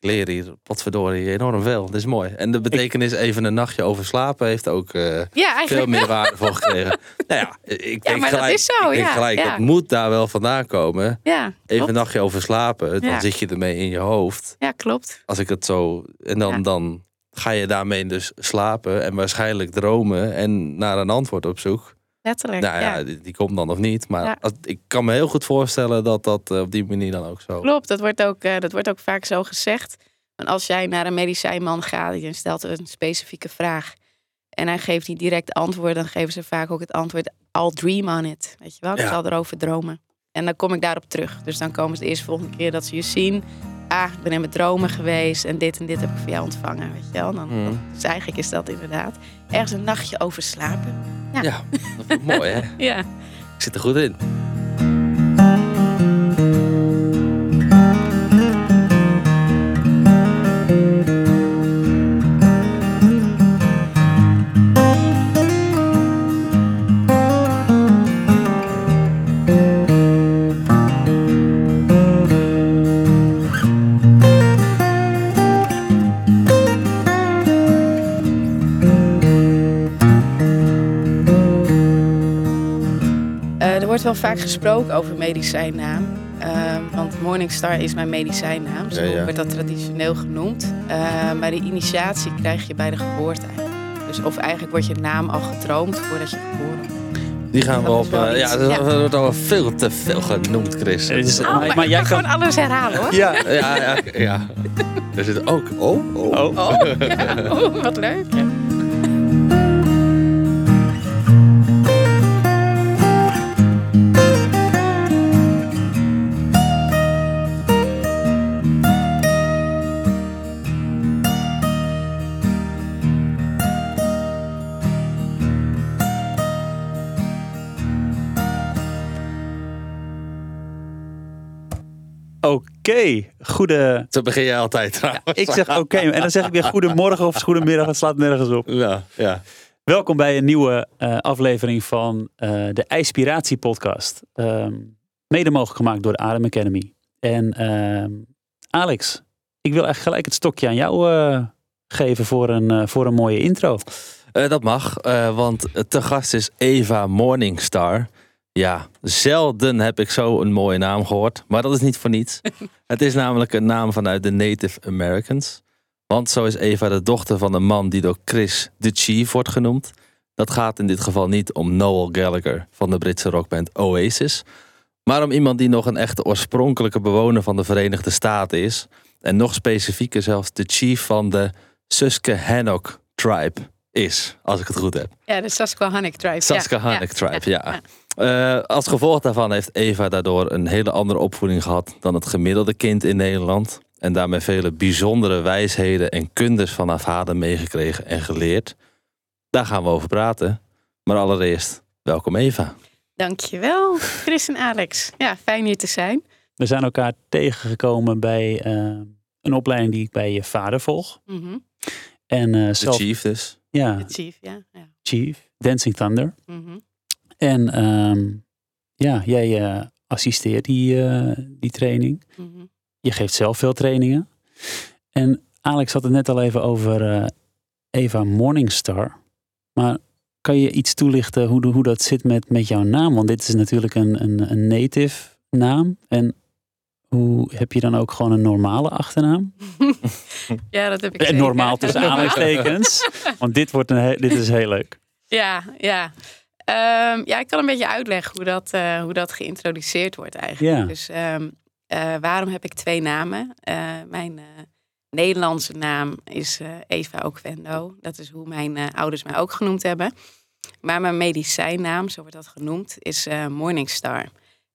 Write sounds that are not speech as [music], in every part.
Ik leer hier, potverdorie, enorm veel. Dit is mooi. En de betekenis even een nachtje over slapen heeft ook eh, Ja, veel meer waarde voor gekregen. [laughs] nou ja, ik denk dat gelijk, is zo, ik denk gelijk dat moet daar wel vandaan komen. Ja, Even klopt. een nachtje over slapen, dan zit je ermee in je hoofd. Ja, klopt. Als ik het zo... En dan, dan ga je daarmee dus slapen en waarschijnlijk dromen en naar een antwoord op zoek. Letterlijk. Nou ja, ja. die, die komt dan of niet. Maar Ja. als, ik kan me heel goed voorstellen dat dat eh, op die manier dan ook zo... Klopt, dat wordt, ook, eh, dat wordt ook vaak zo gezegd. Want als jij naar een medicijnman gaat en stelt een specifieke vraag en hij geeft niet direct antwoord, dan geven ze vaak ook het antwoord: I'll dream on it. Weet je wel, ik Ja. zal erover dromen. En dan kom ik daarop terug. Dus dan komen ze de eerste volgende keer dat ze je zien. Ah, ik ben in mijn dromen geweest en dit en dit heb ik voor jou ontvangen. Weet je wel? Dan. Dus eigenlijk is dat inderdaad ergens een nachtje over slapen. Ja. Ja, dat vind ik mooi hè. [laughs] Ja. Ik zit er goed in. Vaak gesproken over medicijnnaam. Ehm, want Morningstar is mijn medicijnnaam. Zo Ja, ja. wordt dat traditioneel genoemd. Eh, maar die initiatie krijg je bij de geboorte. Dus of eigenlijk wordt je naam al gedroomd voordat je geboren wordt. Die gaan we op. eh, ja, dat ja. wordt al veel te veel genoemd, Chris. Is- Oh, maar- maar, maar ik jij kan kan- gewoon alles herhalen hoor. Ja. Ja, ja, ja. [laughs] Er zit ook. Oh, oh. Oh. Oh, ja. oh wat leuk. Oké, goede. Zo begin je altijd trouwens. Ik zeg oké, en dan zeg ik weer goedemorgen of goedemiddag. Het slaat nergens op. Ja, ja. Welkom bij een nieuwe eh, aflevering van eh, de Inspiratie Podcast. Ehm, mede mogelijk gemaakt door de Adem Academy. En ehm, Alex, ik wil echt gelijk het stokje aan jou eh, geven voor een, eh, voor een mooie intro. Eh, dat mag, eh, want te gast is Eva Morningstar. Ja, zelden heb ik zo een mooie naam gehoord, maar dat is niet voor niets. [laughs] het is namelijk een naam vanuit de Native Americans. Want zo is Eva de dochter van een man die door Chris the Chief wordt genoemd. Dat gaat in dit geval niet om Noel Gallagher van de Britse rockband Oasis, maar om iemand die nog een echte oorspronkelijke bewoner van de Verenigde Staten is. En nog specifieker zelfs de chief van de Susquehannock tribe is, als ik het goed heb. Ja, de Susquehannock Tribe. Susquehannock tribe, ja. Eh, als gevolg daarvan heeft Eva daardoor een hele andere opvoeding gehad dan het gemiddelde kind in Nederland. En daarmee vele bijzondere wijsheden en kundes van haar vader meegekregen en geleerd. Daar gaan we over praten. Maar allereerst, welkom Eva. Dankjewel, Chris en Alex. Ja, fijn hier te zijn. We zijn elkaar tegengekomen bij eh, een opleiding die ik bij je vader volg. Mhm. En eh De zelf, chief dus. ja, De Chief, ja. ja. Chief, Dancing Thunder. Mhm. En ehm, ja, jij eh, assisteert die, eh, die training. Mhm. Je geeft zelf veel trainingen. En Alex had het net al even over eh, Eva Morningstar. Maar kan je iets toelichten hoe, hoe dat zit met, met jouw naam? Want dit is natuurlijk een, een, een native naam. En hoe heb je dan ook gewoon een normale achternaam? [laughs] ja, dat heb ik En normaal tussen [laughs] aanhalingstekens. Want dit, wordt een dit is heel leuk. Ja, ja. Ehm, ja, ik kan een beetje uitleggen hoe dat, eh, hoe dat geïntroduceerd wordt eigenlijk. Ja. Dus ehm, eh, waarom heb ik twee namen? Eh, mijn Nederlandse naam is Eva Oquendo. Dat is hoe mijn ouders mij ook genoemd hebben. Maar mijn medicijnnaam, zo wordt dat genoemd, is Morningstar.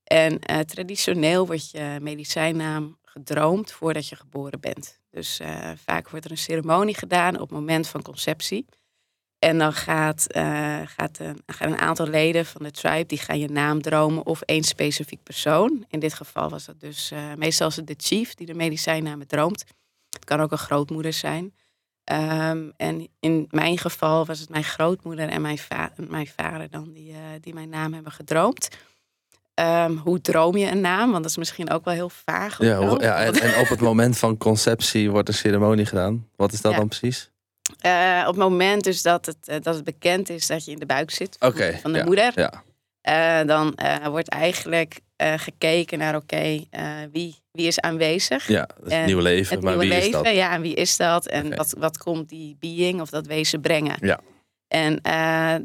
En traditioneel wordt je medicijnnaam gedroomd voordat je geboren bent. Dus vaak wordt er een ceremonie gedaan op het moment van conceptie. En dan gaat, eh, gaat, een, gaan een aantal leden van de tribe, die gaan je naam dromen of één specifiek persoon. In dit geval was dat dus, eh, meestal is het de chief die de medicijnnamen droomt. Het kan ook een grootmoeder zijn. Ehm, en in mijn geval was het mijn grootmoeder en mijn, va- mijn vader dan die, eh, die mijn naam hebben gedroomd. Ehm, hoe droom je een naam? Want dat is misschien ook wel heel vaag. Ja, ja en, en op het moment van conceptie wordt een ceremonie gedaan. Wat is dat Ja. dan precies? Eh, op het moment dus dat het, eh, dat het bekend is dat je in de buik zit van, de ja, moeder, Ja, eh, dan wordt eigenlijk gekeken naar oké, wie, wie is aanwezig? ja dat is En het nieuwe leven. het maar nieuwe wie leven, is dat? ja, en wie is dat? En wat, wat komt die being of dat wezen brengen? Ja. En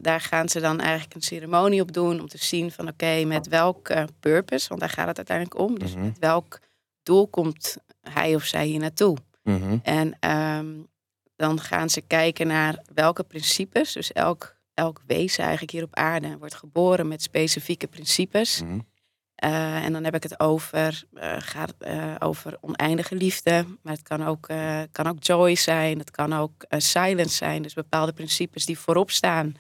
daar gaan ze dan eigenlijk een ceremonie op doen om te zien van oké, met welk purpose, want daar gaat het uiteindelijk om. Dus Mhm. met welk doel komt hij of zij hier naartoe? Mhm. En ehm, dan gaan ze kijken naar welke principes, dus elk, elk wezen eigenlijk hier op aarde wordt geboren met specifieke principes. Mhm. Eh, en dan heb ik het over, eh, gaat, eh, over oneindige liefde. Maar het kan ook, kan ook joy zijn. Het kan ook silence zijn. Dus bepaalde principes die voorop staan.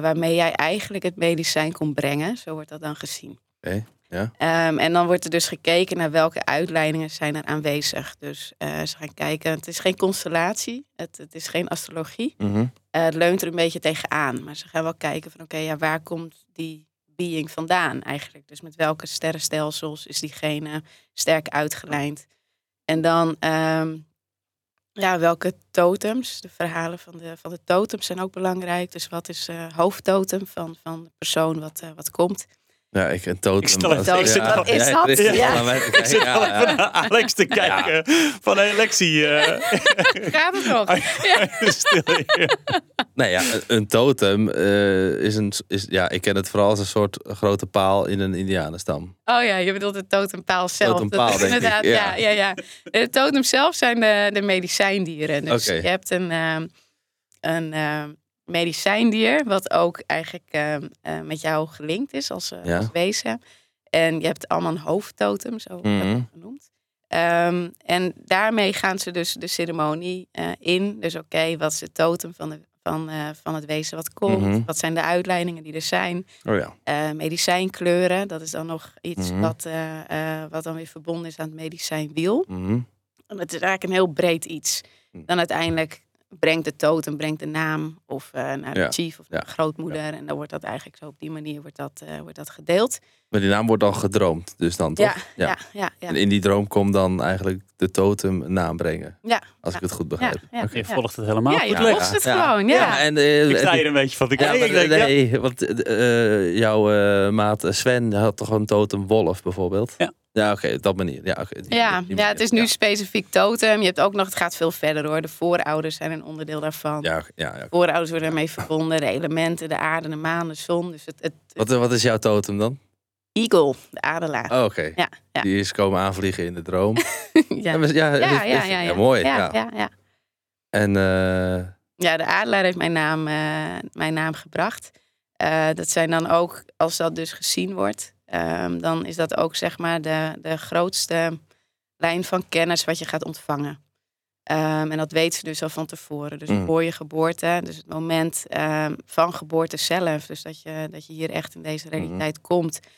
waarmee jij eigenlijk het medicijn kon brengen. Zo wordt dat dan gezien. Oké, ja. Ehm, en dan wordt er dus gekeken naar welke uitleidingen zijn er aanwezig. Dus eh, ze gaan kijken. Het is geen constellatie. Het, het is geen astrologie. Mhm. Eh, het leunt er een beetje tegenaan. Maar ze gaan wel kijken van oké, ja, waar komt die being vandaan eigenlijk? Dus met welke sterrenstelsels is diegene sterk uitgelijnd? En dan ehm, ja, welke totems, de verhalen van de, van de totems zijn ook belangrijk. Dus wat is eh hoofdtotem van, van de persoon wat, wat komt? Ja, ik een totem. Ik stel even- ik zit al- ja, is dat? Ja. mij Ik kijken. zit al ja. even naar Alex te kijken. Van hey Lexi. eh Gaat het nog? [laughs] stil hier. Nee, ja, een- totem eh, is een. Is, ja, ik ken het vooral als een soort grote paal in een Indianenstam. Oh ja, je bedoelt het totempaal zelf. Totempaal, dat is denk ik, inderdaad, ja. ja. Ja, ja, De totem zelf zijn de, de medicijndieren. Dus je hebt een, ehm, een ehm, medicijndier, wat ook eigenlijk ehm, eh, met jou gelinkt is als, eh, Ja. als wezen. En je hebt allemaal een hoofdtotem, zo dat Mhm. genoemd. Ehm, en daarmee gaan ze dus de ceremonie eh, in. Dus oké, wat is het totem van, de, van, van het wezen wat komt? Mhm. Wat zijn de uitleidingen die er zijn? Oh ja. Medicijnkleuren, dat is dan nog iets Mhm. wat, wat dan weer verbonden is aan het medicijnwiel. Mhm. En het is eigenlijk een heel breed iets. Mhm. Dan uiteindelijk brengt de totem, brengt de naam of eh, naar de Ja, chief of ja, de grootmoeder. En dan wordt dat eigenlijk zo op die manier wordt dat, eh, wordt dat gedeeld. Maar die naam wordt dan gedroomd, dus dan toch? Ja, ja, ja, ja. En in die droom komt dan eigenlijk de totem naam brengen. Ja. Als ik het goed ja, begrijp. ja, Je ja. volgt het helemaal Ja, je goed, volgt het gewoon, ja. en, eh, Ik sta het- hier een beetje van te Ja, kijken. maar Ik denk, ja. nee, want eh, jouw eh, maat Sven had toch een totem wolf bijvoorbeeld? Ja. Ja, oké, op dat manier. Ja, die- Ja, die ja, het is nu Ja, specifiek totem. Je hebt ook nog, het gaat veel verder hoor. De voorouders zijn een onderdeel daarvan. ja, ja, ja. Voorouders worden ermee verbonden. De elementen, de aarde, de maan, de zon. Dus het, het, Wat, wat is jouw totem dan? Eagle, de adelaar. Oh, oké. Ja, ja. Die is komen aanvliegen in de droom. [laughs] ja. Ja, ja, Ja, ja, ja, ja. mooi. Ja, Ja. En eh, Ja, de adelaar heeft mijn naam, eh, mijn naam gebracht. Eh, dat zijn dan ook, als dat dus gezien wordt, ehm, dan is dat ook zeg maar de, de grootste lijn van kennis wat je gaat ontvangen. Ehm, en dat weet ze dus al van tevoren. Dus Mm. voor je geboorte, dus het moment ehm, van geboorte zelf, dus dat je, dat je hier echt in deze Mhm. realiteit komt, eh,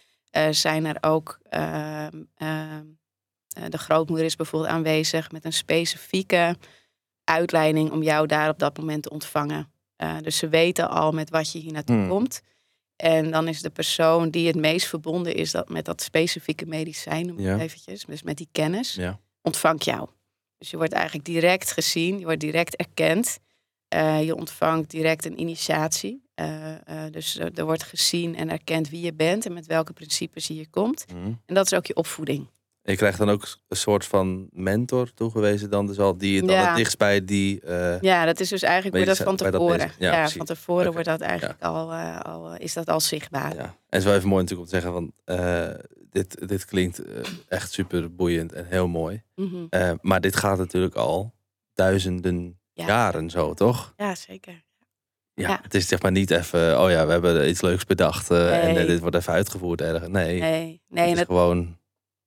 zijn er ook, ehm, ehm, eh, de grootmoeder is bijvoorbeeld aanwezig met een specifieke uitleiding om jou daar op dat moment te ontvangen. Eh, dus ze weten al met wat je hier naartoe Hmm. komt. En dan is de persoon die het meest verbonden is dat met dat specifieke medicijn, noem ik Ja. eventjes, dus met die kennis, ja. ontvangt jou. Dus je wordt eigenlijk direct gezien, je wordt direct erkend. Eh, je ontvangt direct een initiatie. Eh, eh, dus er er wordt gezien en erkend wie je bent en met welke principes je hier komt. Mhm. En dat is ook je opvoeding. Je krijgt dan ook een soort van mentor toegewezen dan dus al die dan Ja. het dichtst bij die eh, Ja, dat is dus eigenlijk dat van dat tevoren. Ja, van tevoren wordt dat eigenlijk al, eh, al, is dat al zichtbaar. Ja, en het is wel even mooi natuurlijk om te zeggen van eh, dit, dit klinkt eh, echt super boeiend en heel mooi. Mhm. Eh, maar dit gaat natuurlijk al duizenden Ja. jaren zo, toch? Ja, zeker. Ja, Ja. Het is zeg maar niet even, oh ja, we hebben iets leuks bedacht eh, en eh, dit wordt even uitgevoerd ergens. Nee, Nee, nee het is het, gewoon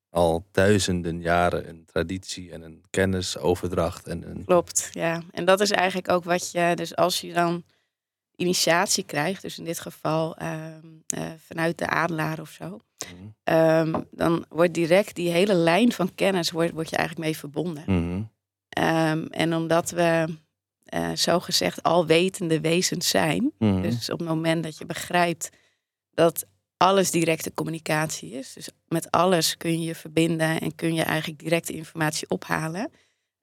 al duizenden jaren een traditie en een kennisoverdracht. En een, klopt. Ja, en dat is eigenlijk ook wat je, dus als je dan initiatie krijgt, dus in dit geval ehm, eh, vanuit de adelaar of zo, Mhm. ehm, dan wordt direct die hele lijn van kennis wordt, wordt je eigenlijk mee verbonden. Mhm. Ehm, en omdat we eh zo gezegd alwetende wezens zijn, Mhm. Dus op het moment dat je begrijpt dat alles directe communicatie is. Dus met alles kun je je verbinden en kun je eigenlijk directe informatie ophalen.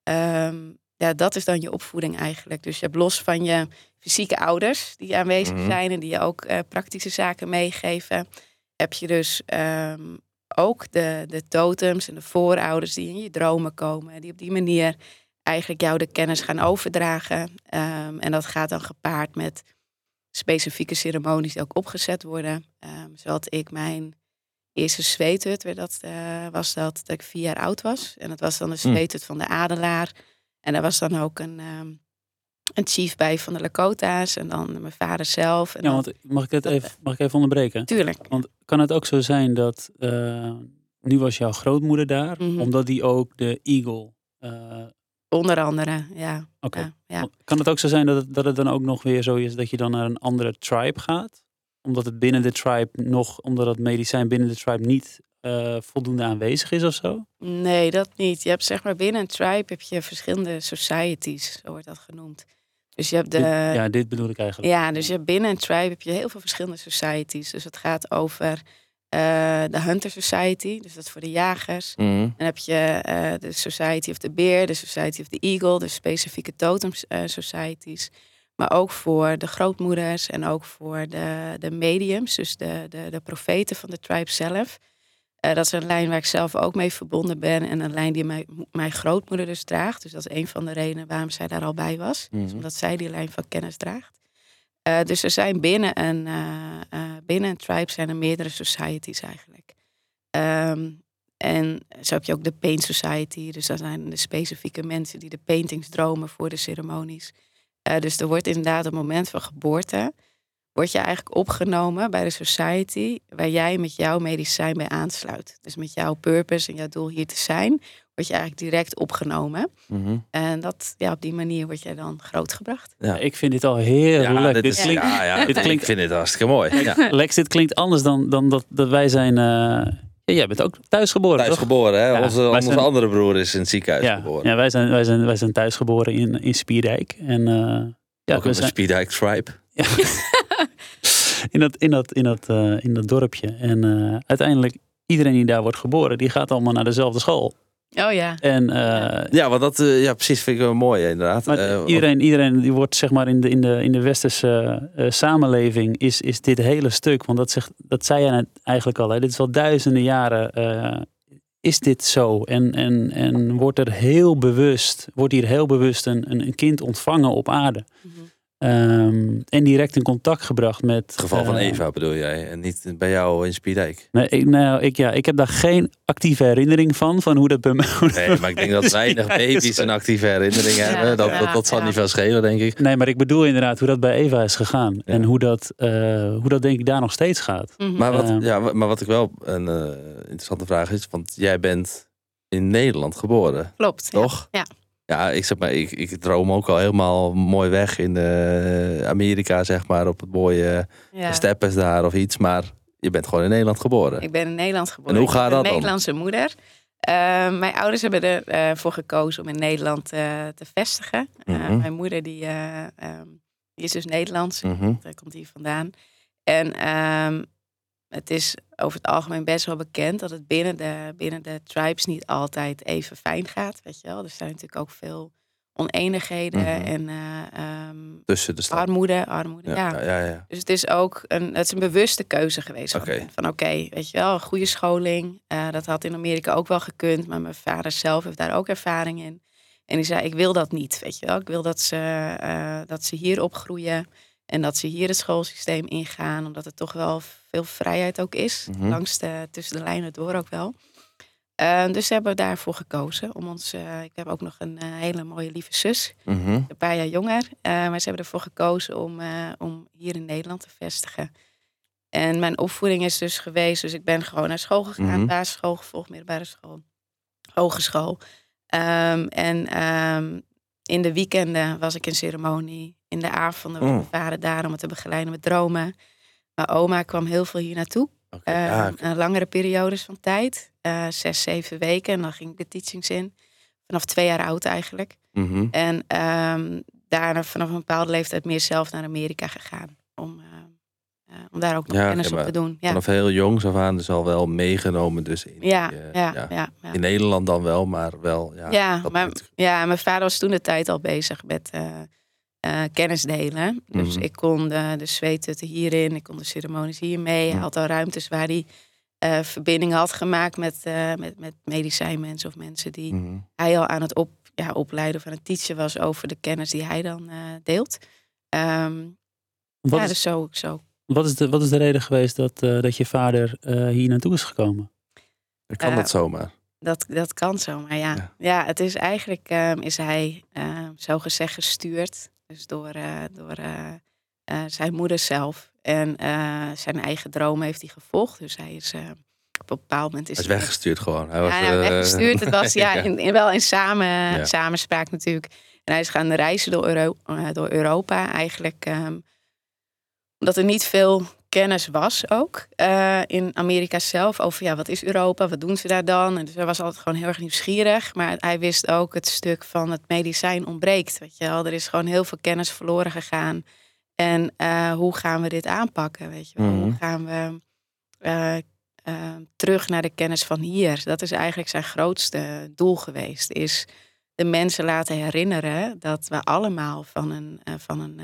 Ehm, ja, dat is dan je opvoeding eigenlijk. Dus je hebt los van je fysieke ouders die aanwezig Mhm. zijn en die je ook eh, praktische zaken meegeven, heb je dus ehm, ook de, de totems en de voorouders die in je dromen komen, die op die manier eigenlijk jou de kennis gaan overdragen. Ehm, en dat gaat dan gepaard met specifieke ceremonies die ook opgezet worden. Ehm zoals ik mijn eerste zweethut, dat, eh, was dat, dat ik vier jaar oud was. En dat was dan de Hmm. zweethut van de adelaar. En daar was dan ook een, ehm, een chief bij van de Lakota's. En dan mijn vader zelf. En Ja, want mag ik, het even, mag ik even onderbreken? Tuurlijk. Want kan het ook zo zijn dat eh, nu was jouw grootmoeder daar, Mhm. omdat die ook de Eagle. eh, Onder andere, ja. Kan het ook zo zijn dat het, dat het dan ook nog weer zo is dat je dan naar een andere tribe gaat? Omdat het binnen de tribe nog, omdat het medicijn binnen de tribe niet eh, voldoende aanwezig is of zo? Nee, dat niet. Je hebt zeg maar binnen een tribe heb je verschillende societies, zo wordt dat genoemd. Dus je hebt de, Dit- ja, dit bedoel ik eigenlijk. Ja, dus je hebt binnen een tribe heb je heel veel verschillende societies. Dus het gaat over de Hunter Society, dus dat is voor de jagers. Mhm. Dan heb je eh, de Society of the Bear, de Society of the Eagle, de specifieke totem eh, societies. Maar ook voor de grootmoeders en ook voor de, de mediums, dus de, de, de profeten van de tribe zelf. Eh, dat is een lijn waar ik zelf ook mee verbonden ben en een lijn die mijn, mijn grootmoeder dus draagt. Dus dat is een van de redenen waarom zij daar al bij was. Dus Mhm. omdat zij die lijn van kennis draagt. Eh, dus er zijn binnen een, eh, eh, binnen een tribe zijn er meerdere societies eigenlijk. Ehm, en zo heb je ook de Paint Society. Dus dat zijn de specifieke mensen die de paintings dromen voor de ceremonies. Dus er wordt inderdaad het moment van geboorte... word je eigenlijk opgenomen bij de society... waar jij met jouw medicijn bij aansluit. Dus met jouw purpose en jouw doel hier te zijn... word je eigenlijk direct opgenomen. Mhm. En dat, ja, op die manier word jij dan grootgebracht. Ja. Ik vind dit al heerlijk. Ja, dit dit is, klinkt, ja, ja, dit ik klinkt- vind het hartstikke mooi. Ja. Lex, dit klinkt anders dan, dan dat, dat wij zijn... eh, ja, jij bent ook thuis geboren, Thuis toch? geboren, hè? Ja, onze, wij onze zijn- andere broer is in het ziekenhuis Ja, geboren. ja wij, zijn, wij, zijn, wij zijn thuis geboren in, in Spierdijk. En eh, ja, Ook de zijn, Speedijk Tribe. [laughs] in, dat, in, dat, in, dat, eh, in dat dorpje. En eh, uiteindelijk, iedereen die daar wordt geboren, die gaat allemaal naar dezelfde school. Oh ja. En, eh, Ja, want dat, eh, ja, precies vind ik wel mooi inderdaad. Maar iedereen, iedereen die wordt zeg maar in de, in de, in de westerse eh, samenleving is, is dit hele stuk. Want dat, zegt, dat zei jij net eigenlijk al. Hè, dit is al duizenden jaren. eh, is dit zo? En, en, en wordt er heel bewust, wordt hier heel bewust een, een, kind ontvangen op aarde. Mhm. Ehm, en direct in contact gebracht met. het geval van eh, Eva bedoel jij. En niet bij jou in Spiedijk. Nee, ik, nou, ik, ja, ik heb daar geen actieve herinnering van, van hoe dat bij mij. Nee, maar ik denk dat [laughs] weinig baby's een actieve herinnering Ja, hebben. Dat, ja, dat, dat zal ja. niet veel schelen, denk ik. Nee, maar ik bedoel inderdaad hoe dat bij Eva is gegaan. Ja. En hoe dat, eh, hoe dat denk ik daar nog steeds gaat. Mhm. Maar wat, Ehm. ja, maar wat ik wel een eh, interessante vraag is, want jij bent in Nederland geboren, Klopt. ja. toch? Ja. Ja, ik zeg maar, ik, ik droom ook al helemaal mooi weg in eh, Amerika, zeg maar, op het mooie Ja. steppes daar of iets. Maar je bent gewoon in Nederland geboren. Ik ben in Nederland geboren. En hoe gaat een dat dan? Nederlandse moeder. Eh, mijn ouders hebben ervoor voor gekozen om in Nederland eh, te vestigen. Eh, Mhm. mijn moeder die, eh, ehm, die is dus Nederlands. Mhm. Daar komt die vandaan. En ehm, het is over het algemeen best wel bekend dat het binnen de, binnen de tribes niet altijd even fijn gaat. Weet je wel? Er zijn natuurlijk ook veel oneenigheden Mhm. en eh, ehm, Tussen de armoede. armoede Ja, ja. ja, ja. Dus het is ook een, het is een bewuste keuze geweest. van Oké. hen. Van oké, weet je wel, een goede scholing. Eh, dat had in Amerika ook wel gekund. Maar mijn vader zelf heeft daar ook ervaring in. En die zei, ik wil dat niet, weet je wel. Ik wil dat ze, eh, dat ze hier opgroeien. En dat ze hier het schoolsysteem ingaan. Omdat er toch wel veel vrijheid ook is. Mhm. Langs de, tussen de lijnen door ook wel. Eh, dus ze hebben daarvoor gekozen. Om ons, eh, ik heb ook nog een eh, hele mooie lieve zus Mhm. een paar jaar jonger. eh, maar ze hebben ervoor gekozen om, eh, om hier in Nederland te vestigen. En mijn opvoeding is dus geweest. Dus ik ben gewoon naar school gegaan. Mhm. Basisschool gevolgd, middelbare school. Hogeschool. Ehm, en ehm, in de weekenden was ik in ceremonie. In de avonden was Mm. mijn vader daar om me te begeleiden met dromen. Mijn oma kwam heel veel hier naartoe. Eh, langere periodes van tijd. eh, zes, zeven weken. En dan ging ik de teachings in. Vanaf twee jaar oud eigenlijk. Mhm. En ehm, daarna vanaf een bepaalde leeftijd meer zelf naar Amerika gegaan. Om, eh, om daar ook nog Ja, kennis op te doen. Ja, Vanaf heel jongs af aan dus al wel meegenomen dus in, ja, die, ja. In Nederland dan wel, maar wel ja. Ja, maar, ja, mijn vader was toen de tijd al bezig met eh, eh, kennis delen. Dus Mhm. ik kon de, de zweethutten hierin, ik kon de ceremonies hier mee. Hij Mhm. had al ruimtes waar hij eh verbindingen had gemaakt met, eh, met, met medicijnmensen of mensen die Mhm. hij al aan het op, ja, opleiden of aan het teachen was over de kennis die hij dan eh, deelt. Ehm, Wat, ja, is, dus zo, zo. wat, is de, wat is de reden geweest dat, eh, dat je vader eh, hier naartoe is gekomen? Dan kan dat zomaar. Dat, dat kan zomaar, ja. Ja. Ja, het is eigenlijk, ehm, is hij uh, zo gezegd gestuurd. Dus door, eh, door eh, eh, zijn moeder zelf. En zijn eigen droom heeft hij gevolgd. Dus hij is, op een bepaald moment is Hij is weggestuurd gewoon. Hij was, [laughs] Ja, nou, weggestuurd. Het was ja, in, in- wel in samen, samenspraak natuurlijk. En hij is gaan reizen door, Euro- door Europa eigenlijk. ehm, omdat er niet veel kennis was ook eh, in Amerika zelf. Over ja, wat is Europa? Wat doen ze daar dan? En dus hij was altijd gewoon heel erg nieuwsgierig. Maar hij wist ook het stuk van het medicijn ontbreekt. Weet je wel? Er is gewoon heel veel kennis verloren gegaan. En eh, hoe gaan we dit aanpakken? Weet je wel? Hoe Mhm. gaan we eh, terug naar de kennis van hier? Dat is eigenlijk zijn grootste doel geweest. Is de mensen laten herinneren dat we allemaal van een, van een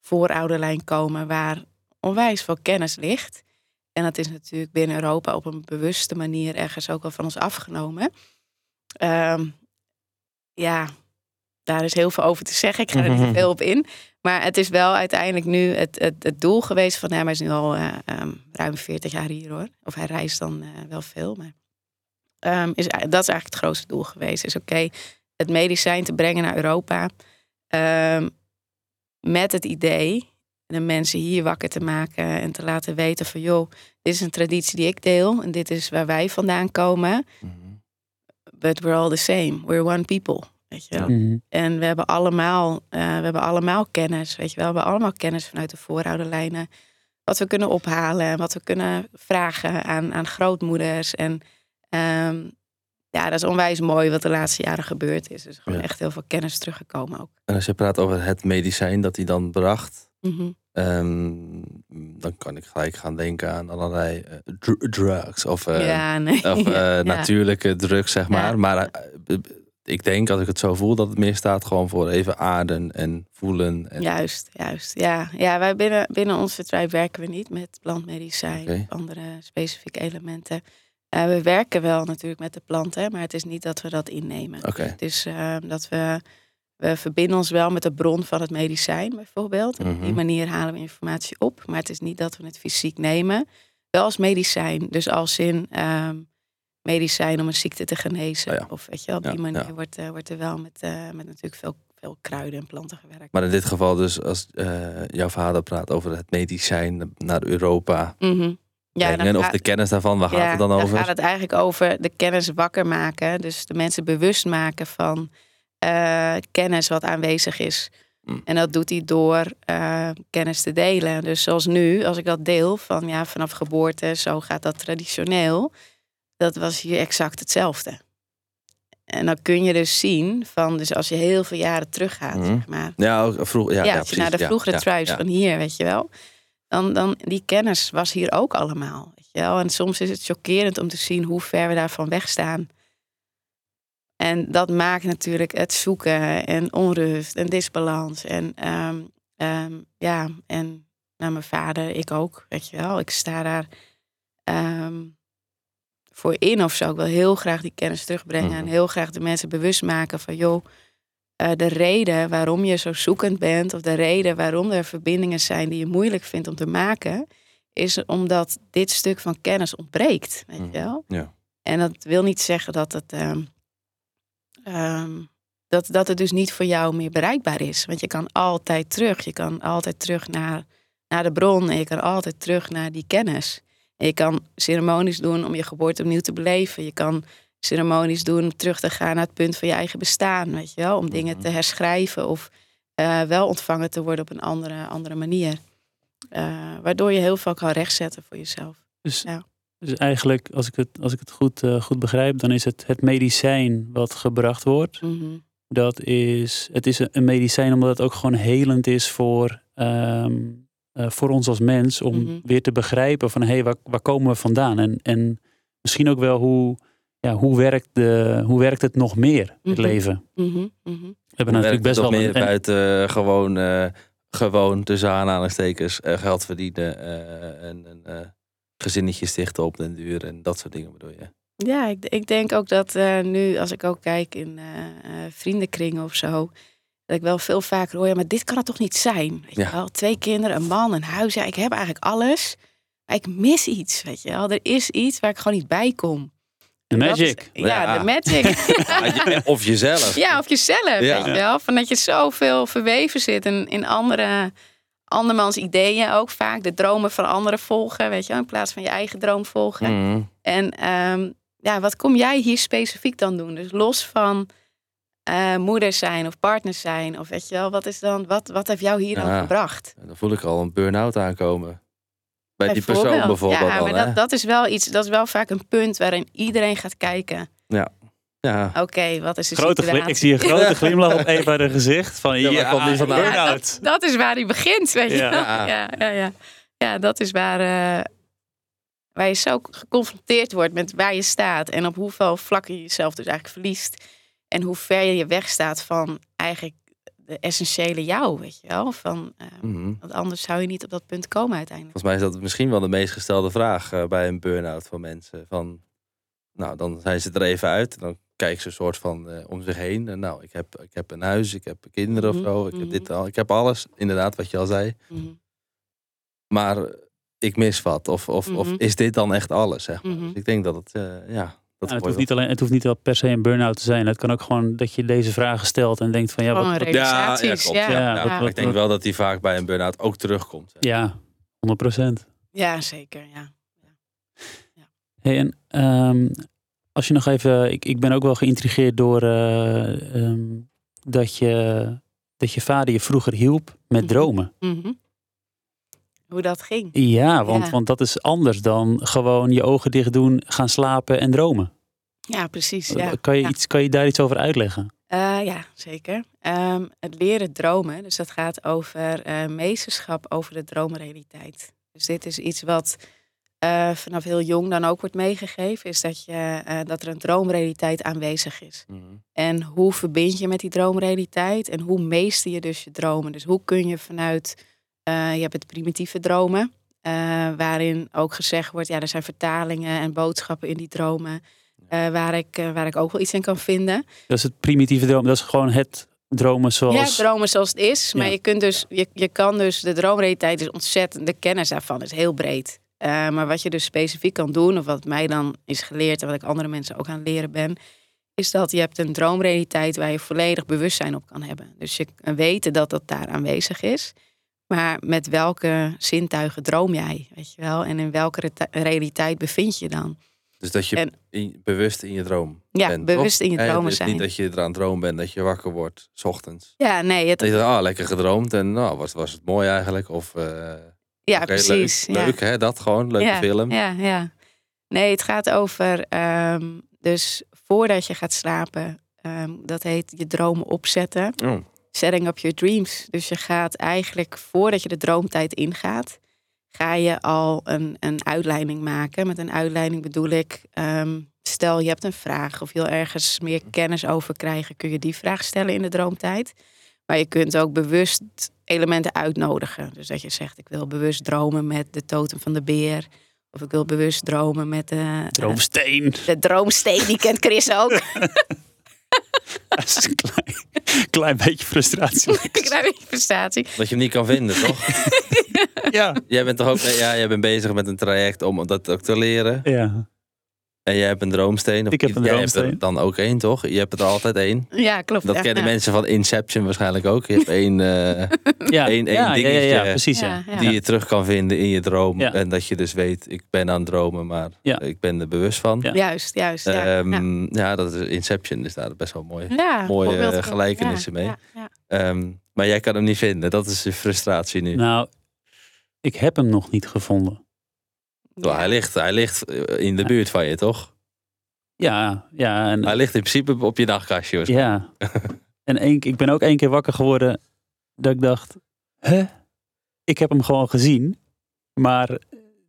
voorouderlijn komen waar onwijs veel kennis ligt. En dat is natuurlijk binnen Europa op een bewuste manier ergens ook al van ons afgenomen. Ehm, ja, daar is heel veel over te zeggen. Ik ga er niet te veel op in. Maar het is wel uiteindelijk nu het, het, het doel geweest van hem. Hij is nu al eh, ehm, ruim 40 jaar hier hoor. Of hij reist dan eh, wel veel. Maar ehm, is, dat is eigenlijk het grootste doel geweest. Is oké, het medicijn te brengen naar Europa. met het idee de mensen hier wakker te maken en te laten weten van joh, dit is een traditie die ik deel en dit is waar wij vandaan komen. Mhm. But we're all the same. We're one people. Weet je wel? Mhm. En we hebben allemaal, eh, we hebben allemaal kennis. Weet je wel, we hebben allemaal kennis vanuit de voorouderlijnen. Wat we kunnen ophalen, wat we kunnen vragen aan, aan grootmoeders. En ehm, ja, dat is onwijs mooi wat de laatste jaren gebeurd is. Er is gewoon Ja. echt heel veel kennis teruggekomen ook. En als je praat over het medicijn dat hij dan bracht, Mhm. ehm, dan kan ik gelijk gaan denken aan allerlei eh, dr- drugs of, eh, ja, nee. of [laughs] eh, Ja. natuurlijke drugs, zeg maar. Ja. Maar ik denk, als ik het zo voel, dat het meer staat gewoon voor even aarden en voelen. En, Juist, juist. Ja, ja wij binnen, binnen onze tribe werken we niet met plantmedicijn of andere specifieke elementen. We werken wel natuurlijk met de planten, maar het is niet dat we dat innemen. Het is eh, dat we, we verbinden ons wel met de bron van het medicijn bijvoorbeeld. En op die Mhm. manier halen we informatie op, maar het is niet dat we het fysiek nemen. Wel als medicijn, dus als in ehm, medicijn om een ziekte te genezen. Oh ja. Of weet je, op Ja, die manier ja. wordt, eh, wordt er wel met, eh, met natuurlijk veel, veel kruiden en planten gewerkt. Maar in dit geval dus, als eh, jouw vader praat over het medicijn naar Europa Mhm. Ja, dan of de kennis daarvan, waar gaat het dan over? gaat het eigenlijk over de kennis wakker maken. Dus de mensen bewust maken van eh, kennis wat aanwezig is. Mm. En dat doet hij door eh, kennis te delen. Dus zoals nu, als ik dat deel van ja, vanaf geboorte, zo gaat dat traditioneel. Dat was hier exact hetzelfde. En dan kun je dus zien van, dus als je heel veel jaren teruggaat, Mhm. zeg maar. Ja, vroeg, ja, Ja, ja, als je naar de vroegere ja, ja. van hier, weet je wel. Dan, dan, die kennis was hier ook allemaal. Weet je wel? En soms is het chockerend om te zien hoe ver we daarvan wegstaan. En dat maakt natuurlijk het zoeken en onrust en disbalans. En ehm, ehm, ja, en nou, mijn vader, ik ook, weet je wel. Ik sta daar ehm, voor in of zo. Ik wil heel graag die kennis terugbrengen. Mhm. En heel graag de mensen bewust maken van, joh, eh, de reden waarom je zo zoekend bent, of de reden waarom er verbindingen zijn die je moeilijk vindt om te maken, is omdat dit stuk van kennis ontbreekt. Weet Mhm. je wel? Ja. En dat wil niet zeggen dat het, ehm, dat, dat het dus niet voor jou meer bereikbaar is. Want je kan altijd terug. Je kan altijd terug naar, naar de bron en je kan altijd terug naar die kennis. En je kan ceremonies doen om je geboorte opnieuw te beleven. Je kan ceremonies doen om terug te gaan naar het punt van je eigen bestaan. Weet je wel? Om dingen Mhm. te herschrijven of eh, wel ontvangen te worden op een andere, andere manier. Eh, waardoor je heel veel kan rechtzetten voor jezelf. Dus, Ja. Dus eigenlijk, als ik het, als ik het goed, eh, goed begrijp, dan is het het medicijn wat gebracht wordt. Mhm. Dat is, het is een medicijn omdat het ook gewoon helend is voor, ehm, eh, voor ons als mens om Mhm. weer te begrijpen van hé, hey, waar, waar komen we vandaan? En, en misschien ook wel hoe, ja, hoe, werkt de, hoe werkt het nog meer, het Mhm. leven? We hebben natuurlijk best wel meer een, en- buiten eh, gewoon, eh, gewoon tussen aanhalingstekens geld verdienen en een eh, gezinnetje stichten op den duur en dat soort dingen bedoel je. Ja, ik, ik denk ook dat eh, nu, als ik ook kijk in eh, eh, vriendenkringen of zo, dat ik wel veel vaker hoor, ja, maar dit kan het toch niet zijn? Weet Ja. je wel? Twee kinderen, een man, een huis. Ja, ik heb eigenlijk alles, maar ik mis iets, weet je wel. Er is iets waar ik gewoon niet bij kom. de Dat magic. is- ja, Ja. de magic. [laughs] Of jezelf. ja, of jezelf, Ja. weet je wel. Van dat je zoveel verweven zit in, in andere, andermans ideeën ook vaak. De dromen van anderen volgen, weet je wel. In plaats van je eigen droom volgen. Mhm. En ehm, ja, wat kom jij hier specifiek dan doen? Dus los van eh moeder zijn of partner zijn, of weet je wel, wat is dan, wat, wat heeft jou hier dan Ja. gebracht? Dan voel ik al een burn-out aankomen. Bij die persoon Bijvoorbeeld. Ja, maar dat, dat is wel iets, dat is wel vaak een punt waarin iedereen gaat kijken. Ja. Oké, wat is de Grote situatie? ik zie een grote glimlach op Eva de gezicht. Van Ja, hier waar komt die vandaan? burn-out. Dat is waar hij begint, weet je Ja. wel. Ja, ja, ja. ja, dat is waar, eh, waar je zo geconfronteerd wordt met waar je staat. En op hoeveel vlakken je jezelf dus eigenlijk verliest. En hoe ver je je wegstaat van eigenlijk de essentiële jou, weet je wel. Van, eh, Mhm. want anders zou je niet op dat punt komen uiteindelijk. Volgens mij is dat misschien wel de meest gestelde vraag eh, bij een burn-out van mensen. Van, nou, dan zijn ze er even uit. Dan kijken ze een soort van eh, om zich heen. En nou, ik heb, ik heb een huis, ik heb kinderen Mhm, of zo. Ik heb mhm. dit al. Ik heb alles, inderdaad, wat je al zei. Mhm, Maar ik mis wat. Of, of, of Mhm. is dit dan echt alles? Zeg maar. Mhm. Dus ik denk dat het, eh, ja... Dat het, hoeft niet alleen, het hoeft niet wel per se een burn-out te zijn. Het kan ook gewoon dat je deze vragen stelt en denkt van ja, wat, wat- klopt, Ja, ja, Ja, wat- maar wat- ik denk wel dat die vaak bij een burn-out ook terugkomt. hè. ja, 100 procent. Ja, zeker. Ja. Hey, en ehm, als je nog even, ik, ik ben ook wel geïntrigeerd door eh, ehm, dat, je, dat je vader je vroeger hielp met Mhm. dromen. Mhm. Hoe dat ging. Ja, want, Ja. want dat is anders dan gewoon je ogen dicht doen, gaan slapen en dromen. Ja, precies. Ja. kan, je Ja. iets, kan je daar iets over uitleggen? Eh, ja, zeker. Ehm, het leren dromen, dus dat gaat over eh, meesterschap over de droomrealiteit. Dus dit is iets wat eh, vanaf heel jong dan ook wordt meegegeven, is dat, je, eh, dat er een droomrealiteit aanwezig is. Mhm. En hoe verbind je met die droomrealiteit en hoe meester je dus je dromen? Dus hoe kun je vanuit, eh, je hebt het primitieve dromen, waarin ook gezegd wordt, ja, er zijn vertalingen en boodschappen in die dromen, waar, ik, waar ik ook wel iets in kan vinden. Dat is het primitieve droom. Dat is gewoon het dromen zoals... Ja, dromen zoals het is. Maar Ja. je, kunt dus, je, je kan dus, de droomrealiteit is ontzettend, de kennis daarvan is heel breed. Eh, maar wat je dus specifiek kan doen, of wat mij dan is geleerd en wat ik andere mensen ook aan het leren ben, is dat je hebt een droomrealiteit waar je volledig bewustzijn op kan hebben. Dus je weten dat dat daar aanwezig is. Maar met welke zintuigen droom jij, weet je wel? En in welke realiteit bevind je dan? Dus dat je En- in- bewust in je droom Ja, bent, bewust in je dromen dus zijn. Niet dat je eraan droom bent, dat je wakker wordt, s ochtends. Ja, nee, het, Dat je ah, lekker gedroomd en nou, was, was het mooi eigenlijk. Of, eh, ja precies. Leuk, ja. hè, dat gewoon, leuke ja, film. Ja, ja. Nee, het gaat over, ehm, dus voordat je gaat slapen, ehm, dat heet je dromen opzetten. Oh, Setting up your dreams. Dus je gaat eigenlijk, voordat je de droomtijd ingaat, ga je al een, een uitleiding maken. Met een uitleiding bedoel ik, ehm, stel je hebt een vraag of je wil ergens meer kennis over krijgen, kun je die vraag stellen in de droomtijd. Maar je kunt ook bewust elementen uitnodigen. Dus dat je zegt, ik wil bewust dromen met de totem van de beer. Of ik wil bewust dromen met de, Droomsteen. de droomsteen. Die kent Chris ook. [laughs] [laughs] Dat is een klein, klein beetje frustratie. ik [laughs] krijg een beetje frustratie. dat je hem niet kan vinden, toch? ja. jij bent toch ook ja, jij bent bezig met een traject om dat ook te leren. ja. En jij hebt een droomsteen. Of Ik heb een jij droomsteen. hebt er dan ook één, toch? Je hebt er altijd één. Ja, klopt. Dat ja, kennen ja. mensen van Inception waarschijnlijk ook. Je hebt [laughs] één eh, Ja. Één ja, ja, ja, ja, dingetje precies. Ja. Ja. die je terug kan vinden in je droom. Ja. En dat je dus weet, ik ben aan het dromen, maar Ja. ik ben er bewust van. Ja. Juist, juist. Ja, Ehm, ja. ja. dat is Inception is daar best wel mooi. Ja, mooie gelijkenissen ja, mee. ja, ja. Ehm, maar jij kan hem niet vinden. Dat is je frustratie nu. Nou, ik heb hem nog niet gevonden. Hij, ligt, hij ligt eh, in de buurt van je, toch? Ja, ja. En, Hij ligt in principe op je nachtkastje. ja. [laughs] en één, ik ben ook één keer wakker geworden dat ik dacht, hè? ik heb hem gewoon gezien, maar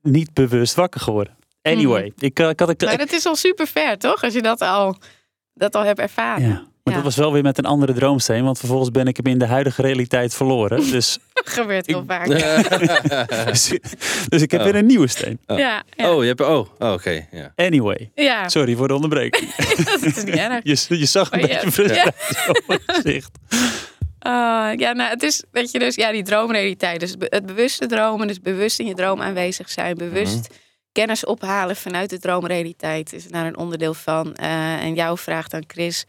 niet bewust wakker geworden. Anyway, ik, eh, ik had ik, Maar dat is al super ver, toch? Als je dat al, dat al hebt ervaren. ja, maar Ja. dat was wel weer met een andere droomsteen, want vervolgens ben ik hem in de huidige realiteit verloren. [laughs] Dus, Dat gebeurt heel vaak. [laughs] dus, dus ik heb Oh. weer een nieuwe steen. Ja, ja. Oh, je hebt. Oh, oh oké. ja. Anyway, ja. sorry voor de onderbreking. [laughs] dat is niet erg. Je, je zag een Oh, beetje frustratie op mijn gezicht. Ah, ja, nou, het is dat je dus, ja, die droomrealiteit. Dus het bewuste dromen, dus bewust in je droom aanwezig zijn, bewust kennis ophalen vanuit de droomrealiteit is daar een onderdeel van. Eh, en jouw vraag dan, Chris,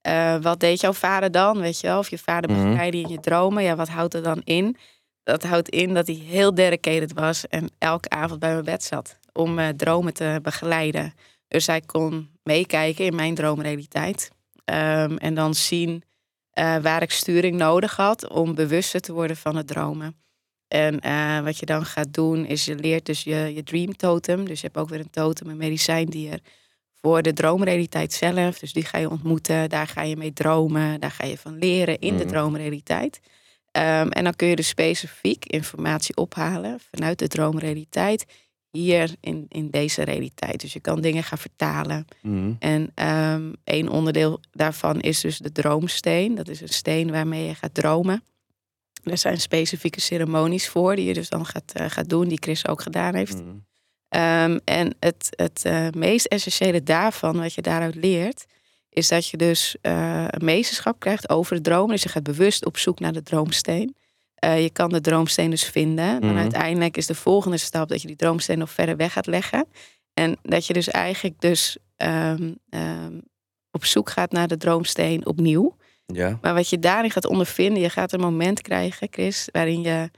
eh, wat deed jouw vader dan? Weet je wel, of je vader Mhm. begeleidde je in je dromen, ja, wat houdt er dan in? Dat houdt in dat hij heel dedicated was en elke avond bij mijn bed zat om eh, dromen te begeleiden. Dus hij kon meekijken in mijn droomrealiteit. Ehm, en dan zien eh, waar ik sturing nodig had om bewuster te worden van het dromen. En wat je dan gaat doen, is je leert dus je, je dream totem. Dus je hebt ook weer een totem, een medicijndier. Voor de droomrealiteit zelf. Dus die ga je ontmoeten, daar ga je mee dromen, daar ga je van leren in de Mhm. droomrealiteit. Ehm, en dan kun je dus specifiek informatie ophalen vanuit de droomrealiteit hier in, in deze realiteit. Dus je kan dingen gaan vertalen. Mhm. En ehm een onderdeel daarvan is dus de droomsteen. Dat is een steen waarmee je gaat dromen. Er zijn specifieke ceremonies voor die je dus dan gaat, eh, gaat doen, die Chris ook gedaan heeft. Mhm. Ehm, en het, het eh, meest essentiële daarvan, wat je daaruit leert, is dat je dus eh, een meesterschap krijgt over de droom. Dus je gaat bewust op zoek naar de droomsteen. Eh, je kan de droomsteen dus vinden. Dan Mhm. uiteindelijk is de volgende stap dat je die droomsteen nog verder weg gaat leggen. En dat je dus eigenlijk dus ehm, ehm, op zoek gaat naar de droomsteen opnieuw. Ja. Maar wat je daarin gaat ondervinden, je gaat een moment krijgen, Chris, waarin je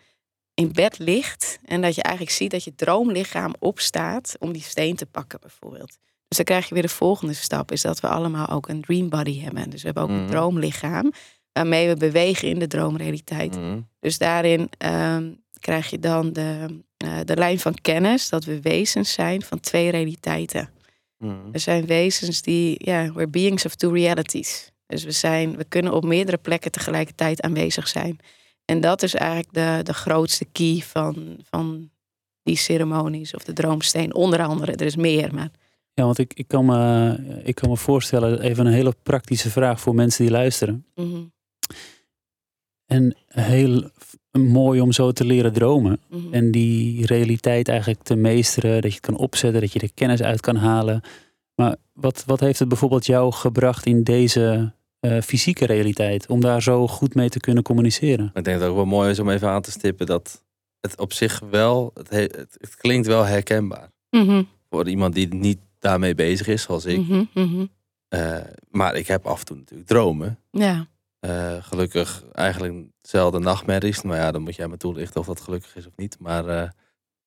in bed ligt en dat je eigenlijk ziet dat je droomlichaam opstaat om die steen te pakken, bijvoorbeeld. Dus dan krijg je weer de volgende stap, is dat we allemaal ook een dream body hebben. Dus we hebben ook een Mhm. droomlichaam waarmee we bewegen in de droomrealiteit. Mhm. Dus daarin ehm, krijg je dan de, eh, de lijn van kennis dat we wezens zijn van twee realiteiten. Mhm. We zijn wezens die, ja, we're beings of two realities. Dus we, zijn, we kunnen op meerdere plekken tegelijkertijd aanwezig zijn. En dat is eigenlijk de, de grootste key van, van die ceremonies of de droomsteen. Onder andere, er is meer, maar Ja, want ik, ik, kan me, ik kan me voorstellen, even een hele praktische vraag voor mensen die luisteren. mhm, En heel mooi om zo te leren dromen. mhm. En die realiteit eigenlijk te meesteren, dat je het kan opzetten, dat je er kennis uit kan halen. Maar wat, wat heeft het bijvoorbeeld jou gebracht in deze eh, fysieke realiteit? Om daar zo goed mee te kunnen communiceren? Ik denk dat het ook wel mooi is om even aan te stippen dat het op zich wel, het, he- het, het klinkt wel herkenbaar. Mhm, Voor iemand die niet daarmee bezig is, zoals ik. mhm, mhm. Eh, maar ik heb af en toe natuurlijk dromen. Ja, Eh, gelukkig eigenlijk zelden nachtmerries. Maar ja, dan moet jij me toelichten of dat gelukkig is of niet. Maar eh,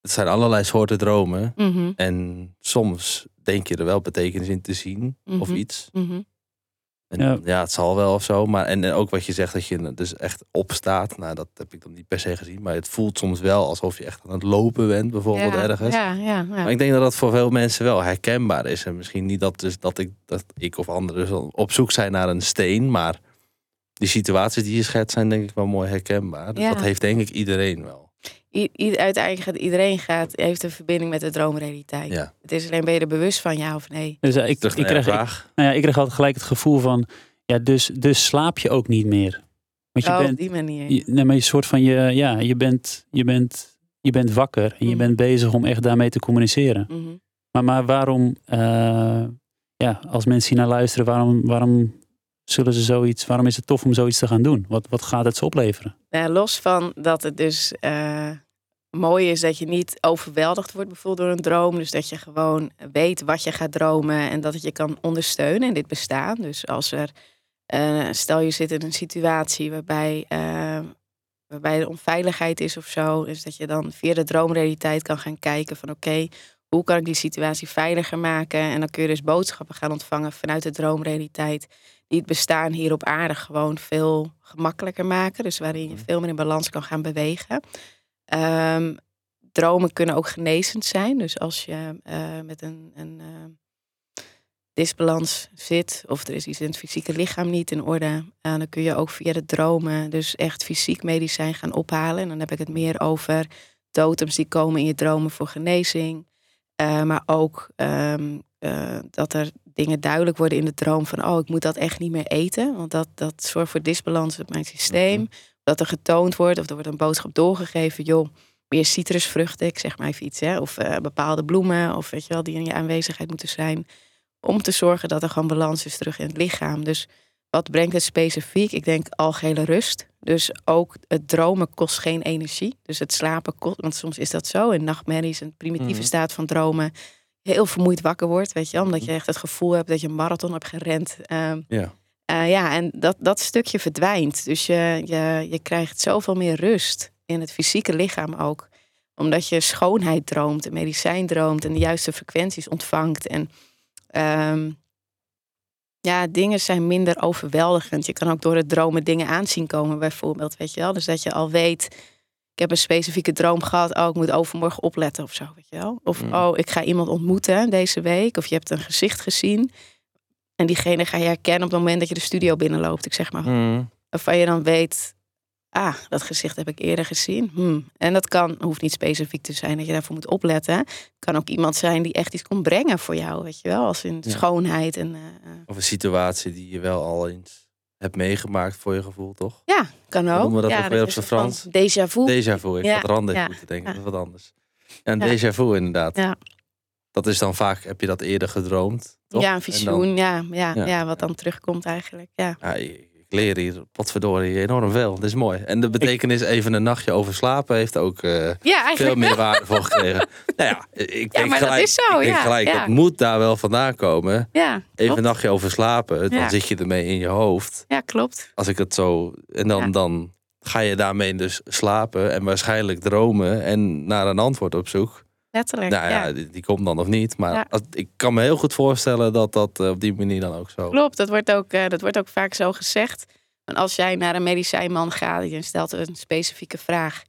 het zijn allerlei soorten dromen. mhm, En soms denk je er wel betekenis in te zien of iets. mhm. En Ja. ja. het zal wel of zo. Maar en, en ook wat je zegt, dat je dus echt opstaat. Nou, dat heb ik dan niet per se gezien. Maar het voelt soms wel alsof je echt aan het lopen bent, bijvoorbeeld ja, ergens. Ja, ja, ja. Maar ik denk dat dat voor veel mensen wel herkenbaar is. En misschien niet dat, dus dat, ik, dat ik of anderen zo op zoek zijn naar een steen. Maar die situaties die je schetst zijn denk ik wel mooi herkenbaar. Dus dat heeft denk ik iedereen wel. I- uiteindelijk gaat iedereen gaat, heeft een verbinding met de droomrealiteit. Ja. Het is alleen ben je er bewust van ja of nee. Dus eh, ik, Terug ik, kreeg, ik, nou ja, ik kreeg altijd gelijk het gevoel van, ja, dus, dus slaap je ook niet meer. Want je Oh, op bent, die manier. je, nee, maar je soort van, je, ja, je bent, je bent, je bent wakker en je Mhm. bent bezig om echt daarmee te communiceren. Mhm. Maar, maar waarom, eh, ja, als mensen hier naar luisteren, waarom, waarom zullen ze zoiets, waarom is het tof om zoiets te gaan doen? Wat, wat gaat het ze opleveren? Nou, los van dat het dus eh, mooi is dat je niet overweldigd wordt bijvoorbeeld door een droom. Dus dat je gewoon weet wat je gaat dromen en dat het je kan ondersteunen in dit bestaan. Dus als er, eh, stel je zit in een situatie waarbij, eh, waarbij er onveiligheid is of zo. Dus dat je dan via de droomrealiteit kan gaan kijken van oké, hoe kan ik die situatie veiliger maken? En dan kun je dus boodschappen gaan ontvangen vanuit de droomrealiteit die het bestaan hier op aarde gewoon veel gemakkelijker maken. Dus waarin je veel meer in balans kan gaan bewegen. Ehm, dromen kunnen ook genezend zijn. Dus als je eh, met een, een, eh, disbalans zit of er is iets in het fysieke lichaam niet in orde, uh, dan kun je ook via de dromen dus echt fysiek medicijn gaan ophalen. En dan heb ik het meer over totems die komen in je dromen voor genezing. Uh, maar ook um, uh, dat er dingen duidelijk worden in de droom van oh, ik moet dat echt niet meer eten. Want dat, dat zorgt voor disbalans in mijn systeem. Mm -hmm. Dat er getoond wordt of er wordt een boodschap doorgegeven, joh, meer citrusvruchten, ik zeg maar even iets, hè, of uh, bepaalde bloemen, of weet je wel, die in je aanwezigheid moeten zijn. Om te zorgen dat er gewoon balans is terug in het lichaam. Dus wat brengt het specifiek? Ik denk algehele rust. Dus ook het dromen kost geen energie. Dus het slapen kost, want soms is dat zo in nachtmerries, een primitieve mm -hmm. staat van dromen. Heel vermoeid wakker wordt, weet je, omdat je echt het gevoel hebt dat je een marathon hebt gerend. Uh, ja. Uh, ja, en dat, dat stukje verdwijnt. Dus je, je, je krijgt zoveel meer rust in het fysieke lichaam ook. Omdat je schoonheid droomt, en medicijn droomt en de juiste frequenties ontvangt. En um, ja, dingen zijn minder overweldigend. Je kan ook door het dromen dingen aanzien komen, bijvoorbeeld. Weet je wel? Dus dat je al weet, ik heb een specifieke droom gehad. Oh, ik moet overmorgen opletten of zo. Weet je wel? Of Mm. oh, ik ga iemand ontmoeten deze week. Of je hebt een gezicht gezien. En diegene ga je herkennen op het moment dat je de studio binnenloopt. Ik zeg maar. Mm. Waarvan je dan weet, ah, dat gezicht heb ik eerder gezien. Hmm. En dat kan, hoeft niet specifiek te zijn dat je daarvoor moet opletten. Het kan ook iemand zijn die echt iets kon brengen voor jou, weet je wel. Als in Ja. schoonheid en... eh, eh, Of een situatie die je wel al eens hebt meegemaakt voor je gevoel, toch? ja, kan ook. noemen we dat ja, ook weer op zijn Frans? Déjà vu. Déjà vu. Ik Ja, had anders ja, moeten denken. Dat is wat anders. En Ja. déjà vu inderdaad. Ja. Dat is dan vaak, heb je dat eerder gedroomd? Toch? ja, een En visioen. dan- ja, ja, Ja. wat dan terugkomt eigenlijk. Ja. Ja, ik ik leer hier, potverdorie, enorm veel. Dat is mooi. En de betekenis even een nachtje over slapen heeft ook eh, ja, veel meer waarde voor gekregen. [laughs] nou ja, ik denk gelijk, is zo, ik denk gelijk dat moet daar wel vandaan komen. Ja, Even klopt. een nachtje over slapen, dan zit je ermee in je hoofd. Ja, klopt. Als ik het zo... En dan, dan ga je daarmee dus slapen en waarschijnlijk dromen en naar een antwoord op zoek. Letterlijk. Nou ja, ja. die, die komt dan of niet. Maar Ja. als, ik kan me heel goed voorstellen dat dat eh, op die manier dan ook zo... Klopt, dat wordt, ook, eh, dat wordt ook vaak zo gezegd. En als jij naar een medicijnman gaat, je stelt een specifieke vraag.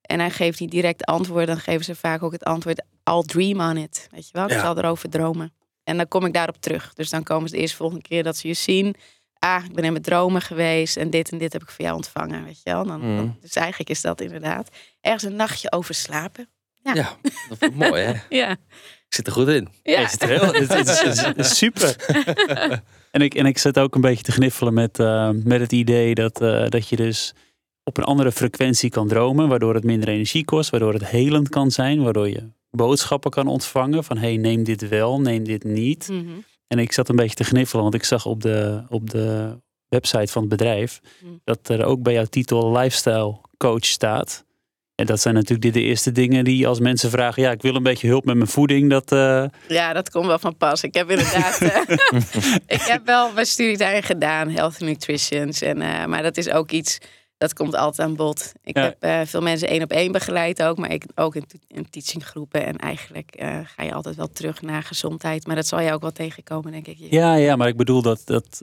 En hij geeft niet direct antwoord, dan geven ze vaak ook het antwoord: I'll dream on it. Weet je wel, ik Ja. zal erover dromen. En dan kom ik daarop terug. Dus dan komen ze de eerste volgende keer dat ze je zien. Ah, ik ben in mijn dromen geweest en dit en dit heb ik voor jou ontvangen. Weet je wel? Dan, Mm. dan- dus eigenlijk is dat inderdaad ergens een nachtje over slapen. Ja, dat vind ik mooi hè. [laughs] Ja, Ik zit er goed in. ja. Heel, het is, het is- het is [laughs] super. [laughs] en, ik, en ik zit ook een beetje te gniffelen met, eh, met het idee dat, eh, dat je dus op een andere frequentie kan dromen, waardoor het minder energie kost, waardoor het helend kan zijn, waardoor je boodschappen kan ontvangen van hey, neem dit wel, neem dit niet. Mhm. En ik zat een beetje te gniffelen, want ik zag op de, op de website van het bedrijf Mm. dat er ook bij jouw titel lifestyle coach staat. En dat zijn natuurlijk de, eerste dingen die als mensen vragen, ja, ik wil een beetje hulp met mijn voeding, dat... eh, Ja, dat komt wel van pas. Ik heb inderdaad. [laughs] eh, [laughs] ik heb wel mijn studie daarin gedaan, health nutritions. En, eh, maar dat is ook iets dat komt altijd aan bod. Ik Ja. heb veel mensen één op één begeleid ook, maar ik ook in, in teachinggroepen. En eigenlijk ga je altijd wel terug naar gezondheid. Maar dat zal je ook wel tegenkomen, denk ik. Ja, ja, maar ik bedoel dat, dat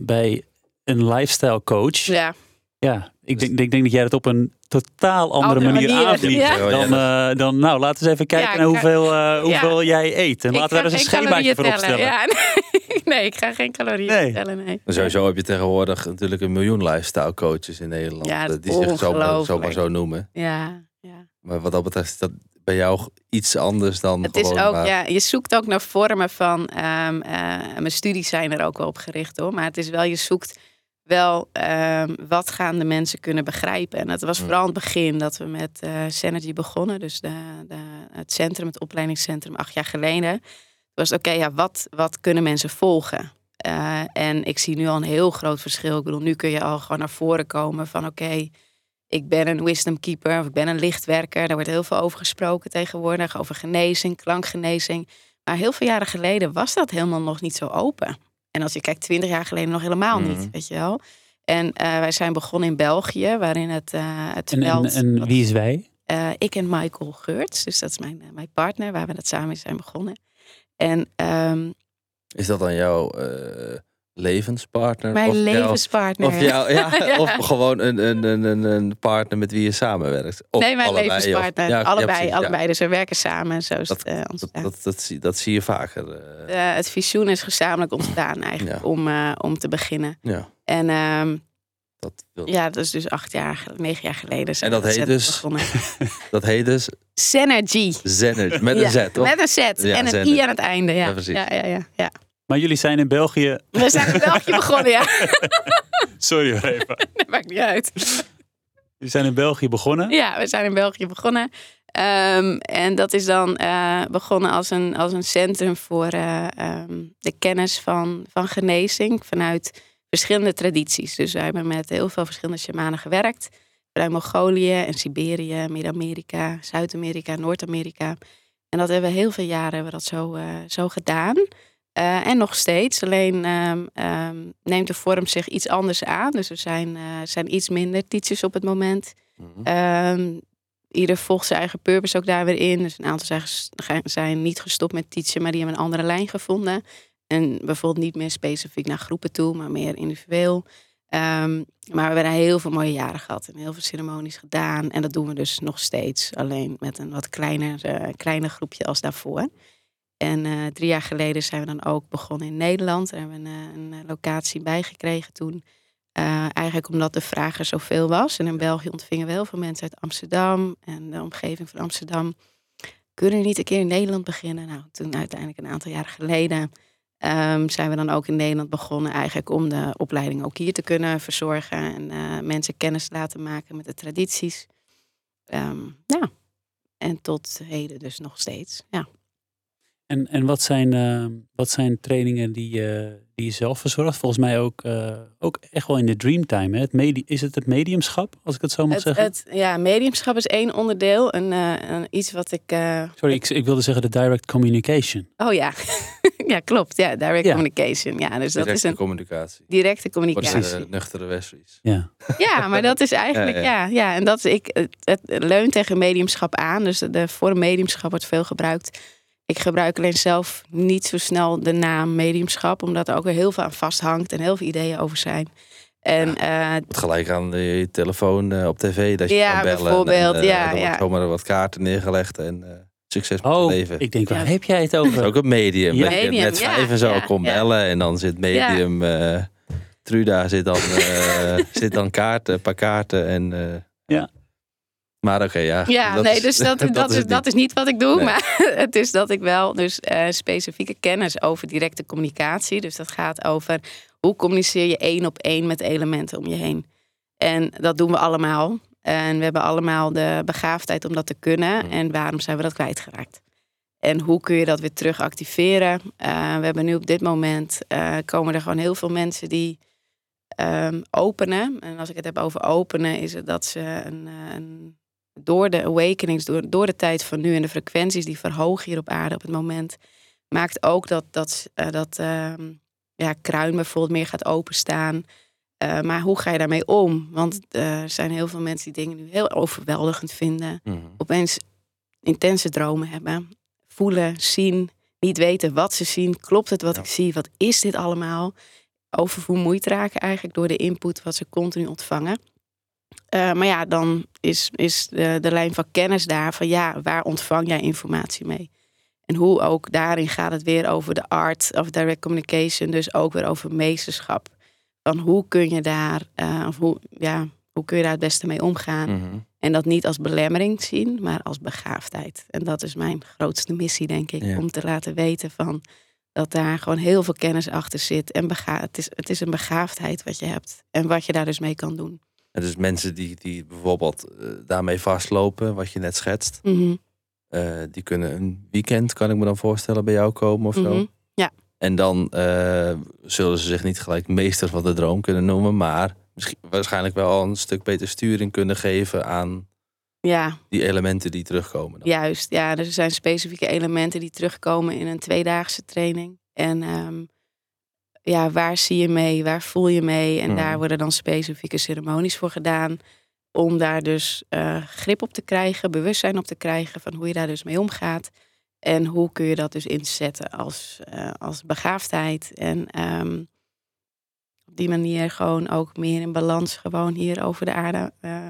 bij een lifestyle coach. Ja, Ja, ik, denk, ik denk dat jij het op een totaal andere, Andere manier manier, aanvliegt. ja. Ja, Dan, eh, dan, nou, laten we eens even kijken Ja, naar hoeveel, eh, hoeveel jij eet. En Ik laten we ga daar eens een geen schemaatje voor opstellen. Ja, nee. [laughs] nee, ik ga geen calorieën Nee. tellen, nee. Sowieso heb je tegenwoordig natuurlijk een miljoen lifestyle coaches in Nederland. Ja, eh, dat die is zich zomaar, zomaar zo noemen. Ja, ja. Maar wat dat betreft is dat bij jou iets anders dan Het is ook, maar- ja, je zoekt ook naar vormen van. ehm, eh, mijn studies zijn er ook wel op gericht hoor. Maar het is wel, je zoekt wel ehm, wat gaan de mensen kunnen begrijpen. En dat was vooral aan het begin dat we met eh Synergy begonnen. Dus de, de, het centrum, het opleidingscentrum, acht jaar geleden. Was oké, ja, wat, wat kunnen mensen volgen? Eh, en ik zie nu al een heel groot verschil. Ik bedoel, nu kun je al gewoon naar voren komen van oké, ik ben een wisdom keeper of ik ben een lichtwerker. Daar wordt heel veel over gesproken tegenwoordig, over genezing, klankgenezing. Maar heel veel jaren geleden was dat helemaal nog niet zo open. En als je kijkt, twintig jaar geleden nog helemaal niet, weet je wel. En eh, wij zijn begonnen in België, waarin het, eh het En, en, veld... en wat- wie is wij? eh, ik en Michael Geurts, dus dat is mijn, mijn partner, waar we dat samen zijn begonnen. En ehm, Is dat dan jouw eh, levenspartner. Mijn of levenspartner. of, jou, ja, Ja. [laughs] [laughs] of gewoon een, een, een, een, partner met wie je samenwerkt. Of nee, mijn allebei, levenspartner. ja, allebei, ja. allebei. Dus we werken samen. Zo is Dat- het eh, Dat, dat, dat, zie, dat zie je vaker. Eh, het visioen is gezamenlijk ontstaan eigenlijk om, eh, om te beginnen. ja, En ehm, dat, ja, dat is dus acht jaar, negen jaar geleden. zijn En dat we heet dus? [laughs] dat heet dus Synergy. Zenner. Met een Z, toch? Met een Z en een. I aan het einde. Ja, Ja, precies. Ja, ja, ja, ja. Maar jullie zijn in België. We zijn in België [laughs] begonnen, ja. Sorry hoor even. [laughs] Dat maakt niet uit. Jullie zijn in België begonnen. Ja, we zijn in België begonnen. Ehm, en dat is dan eh, begonnen als een, als een centrum voor eh, ehm, de kennis van, van genezing vanuit verschillende tradities. Dus wij hebben met heel veel verschillende shamanen gewerkt. Vanuit Mongolië en Siberië, Midden-Amerika, Zuid-Amerika, Noord-Amerika. En dat hebben we heel veel jaren hebben we dat zo, eh, zo gedaan. Eh, en nog steeds. Alleen ehm, ehm, neemt de vorm zich iets anders aan. Dus er zijn, eh, zijn iets minder teachers op het moment. Ehm, ieder volgt zijn eigen purpose ook daar weer in. Dus een aantal zijn, zijn niet gestopt met teachen, maar die hebben een andere lijn gevonden. En bijvoorbeeld niet meer specifiek naar groepen toe, maar meer individueel. Maar we hebben heel veel mooie jaren gehad en heel veel ceremonies gedaan. En dat doen we dus nog steeds, alleen met een wat kleiner, eh, kleiner groepje als daarvoor. En eh, drie jaar geleden zijn we dan ook begonnen in Nederland. Daar hebben we een, eh, een, locatie bijgekregen toen. Eh, eigenlijk omdat de vraag er zoveel was. En in België ontvingen we heel veel mensen uit Amsterdam en de omgeving van Amsterdam. Kunnen we niet een keer in Nederland beginnen? Nou, toen uiteindelijk een aantal jaren geleden ehm, zijn we dan ook in Nederland begonnen. Eigenlijk om de opleiding ook hier te kunnen verzorgen. En mensen kennis te laten maken met de tradities. Ehm, ja, en tot heden dus nog steeds. Ja. En, en wat, zijn, eh, wat zijn trainingen die, je die je zelf verzorgt? Volgens mij ook, eh, ook echt wel in de dreamtime. Hè? Het medi- is het het mediumschap, als ik het zo mag Het, zeggen? het, ja, mediumschap is één onderdeel. En eh, een, iets wat ik... eh, Sorry, ik, ik wilde zeggen de direct communication. Oh ja, [laughs] ja klopt. Ja, direct Ja. communication. Ja, dus dat is Directe een communicatie. directe Voor communicatie. de nuchtere Wesley's. Ja. Ja, maar dat is eigenlijk, [laughs] Ja, ja, ja. ja, en dat is ik, het, het leunt tegen mediumschap aan. Dus de vorm mediumschap wordt veel gebruikt. Ik gebruik alleen zelf niet zo snel de naam mediumschap, omdat er ook weer heel veel aan vasthangt en heel veel ideeën over zijn. En eh, gelijk aan je telefoon eh, op tv dat je Ja, kan bellen. bijvoorbeeld, En, eh, ja, er wordt ja. zomaar wat kaarten neergelegd en eh, succes met Oh, het leven. ik denk, waar Ja. heb jij het over? ook een medium. Ja. Medium, net ja, vijf en zo ja, kon ja. bellen. En dan zit medium... eh, Truda zit dan, eh, [laughs] zit dan kaarten, een paar kaarten. En, eh, Ja. Maar oké, ja. Ja, nee, dus [laughs] dat, dat, is, het dat niet. is niet wat ik doe. Nee. Maar [laughs] het is dat ik wel dus eh, specifieke kennis over directe communicatie. Dus dat gaat over hoe communiceer je één op één met elementen om je heen. En dat doen we allemaal. En we hebben allemaal de begaafdheid om dat te kunnen. En waarom zijn we dat kwijtgeraakt? En hoe kun je dat weer terug activeren? Eh, we hebben nu op dit moment eh, komen er gewoon heel veel mensen die ehm, openen. En als ik het heb over openen, is het dat ze een, een door de awakenings, door, door de tijd van nu en de frequenties die verhogen hier op aarde op het moment, maakt ook dat dat, eh, dat ehm, ja, kruin bijvoorbeeld meer gaat openstaan. Eh, maar hoe ga je daarmee om? Want eh, er zijn heel veel mensen die dingen nu heel overweldigend vinden. Mhm. Opeens intense dromen hebben. Voelen, zien, niet weten wat ze zien. Klopt het wat Ja. ik zie? Wat is dit allemaal? Oververmoeid raken eigenlijk door de input wat ze continu ontvangen. Eh, maar ja, dan is, is de, de lijn van kennis daar van ja, waar ontvang jij informatie mee? En hoe ook daarin gaat het weer over de art of direct communication, dus ook weer over meesterschap. Van hoe kun je daar, eh, of hoe, ja, hoe kun je daar het beste mee omgaan? Mhm. En dat niet als belemmering zien, maar als begaafdheid. En dat is mijn grootste missie, denk ik. Ja. Om te laten weten van dat daar gewoon heel veel kennis achter zit. En het, is, het is een begaafdheid wat je hebt. En wat je daar dus mee kan doen. En dus mensen die, die bijvoorbeeld eh, daarmee vastlopen, wat je net schetst, Mhm, eh, die kunnen een weekend, kan ik me dan voorstellen, bij jou komen of zo. mhm. Ja. En dan eh, zullen ze zich niet gelijk meester van de droom kunnen noemen, maar misschien, waarschijnlijk wel al een stuk beter sturing kunnen geven aan Ja, die elementen die terugkomen. Dan. juist. Ja, dus er zijn specifieke elementen die terugkomen in een tweedaagse training. En ehm, ja, waar zie je mee? Waar voel je mee? En Mhm. daar worden dan specifieke ceremonies voor gedaan. Om daar dus eh, grip op te krijgen, bewustzijn op te krijgen van hoe je daar dus mee omgaat. En hoe kun je dat dus inzetten als, eh, als begaafdheid. En ehm, op die manier gewoon ook meer in balans gewoon hier over de aarde eh,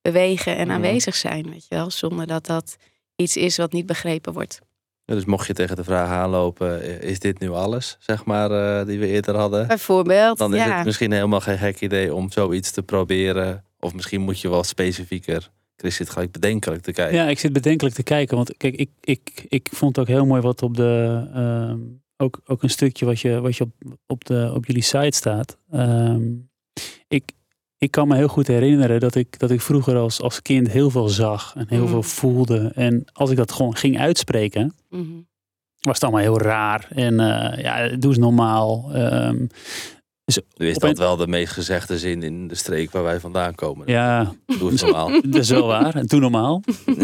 bewegen en Mhm. aanwezig zijn, weet je wel. Zonder dat dat iets is wat niet begrepen wordt. Ja, dus mocht je tegen de vraag aanlopen, eh, is dit nu alles, zeg maar, eh, die we eerder hadden? Bijvoorbeeld, Dan is ja. het misschien helemaal geen gek idee om zoiets te proberen. Of misschien moet je wel specifieker. Chris zit gelijk bedenkelijk te kijken. Ja, ik zit bedenkelijk te kijken. Want kijk, ik, ik, ik vond ook heel mooi wat op de. ehm, ook, ook een stukje wat je, wat je op, op, de, op jullie site staat. Ehm, ik, ik kan me heel goed herinneren dat ik, dat ik vroeger als, als kind heel veel zag en heel Mhm. veel voelde. En als ik dat gewoon ging uitspreken, Mhm. was het allemaal heel raar. En eh, ja, doe eens normaal. Ehm, Nu is dat een- wel de meest gezegde zin in de streek waar wij vandaan komen. ja, Doe het normaal. [laughs] Dat is wel waar. En toen normaal. [laughs]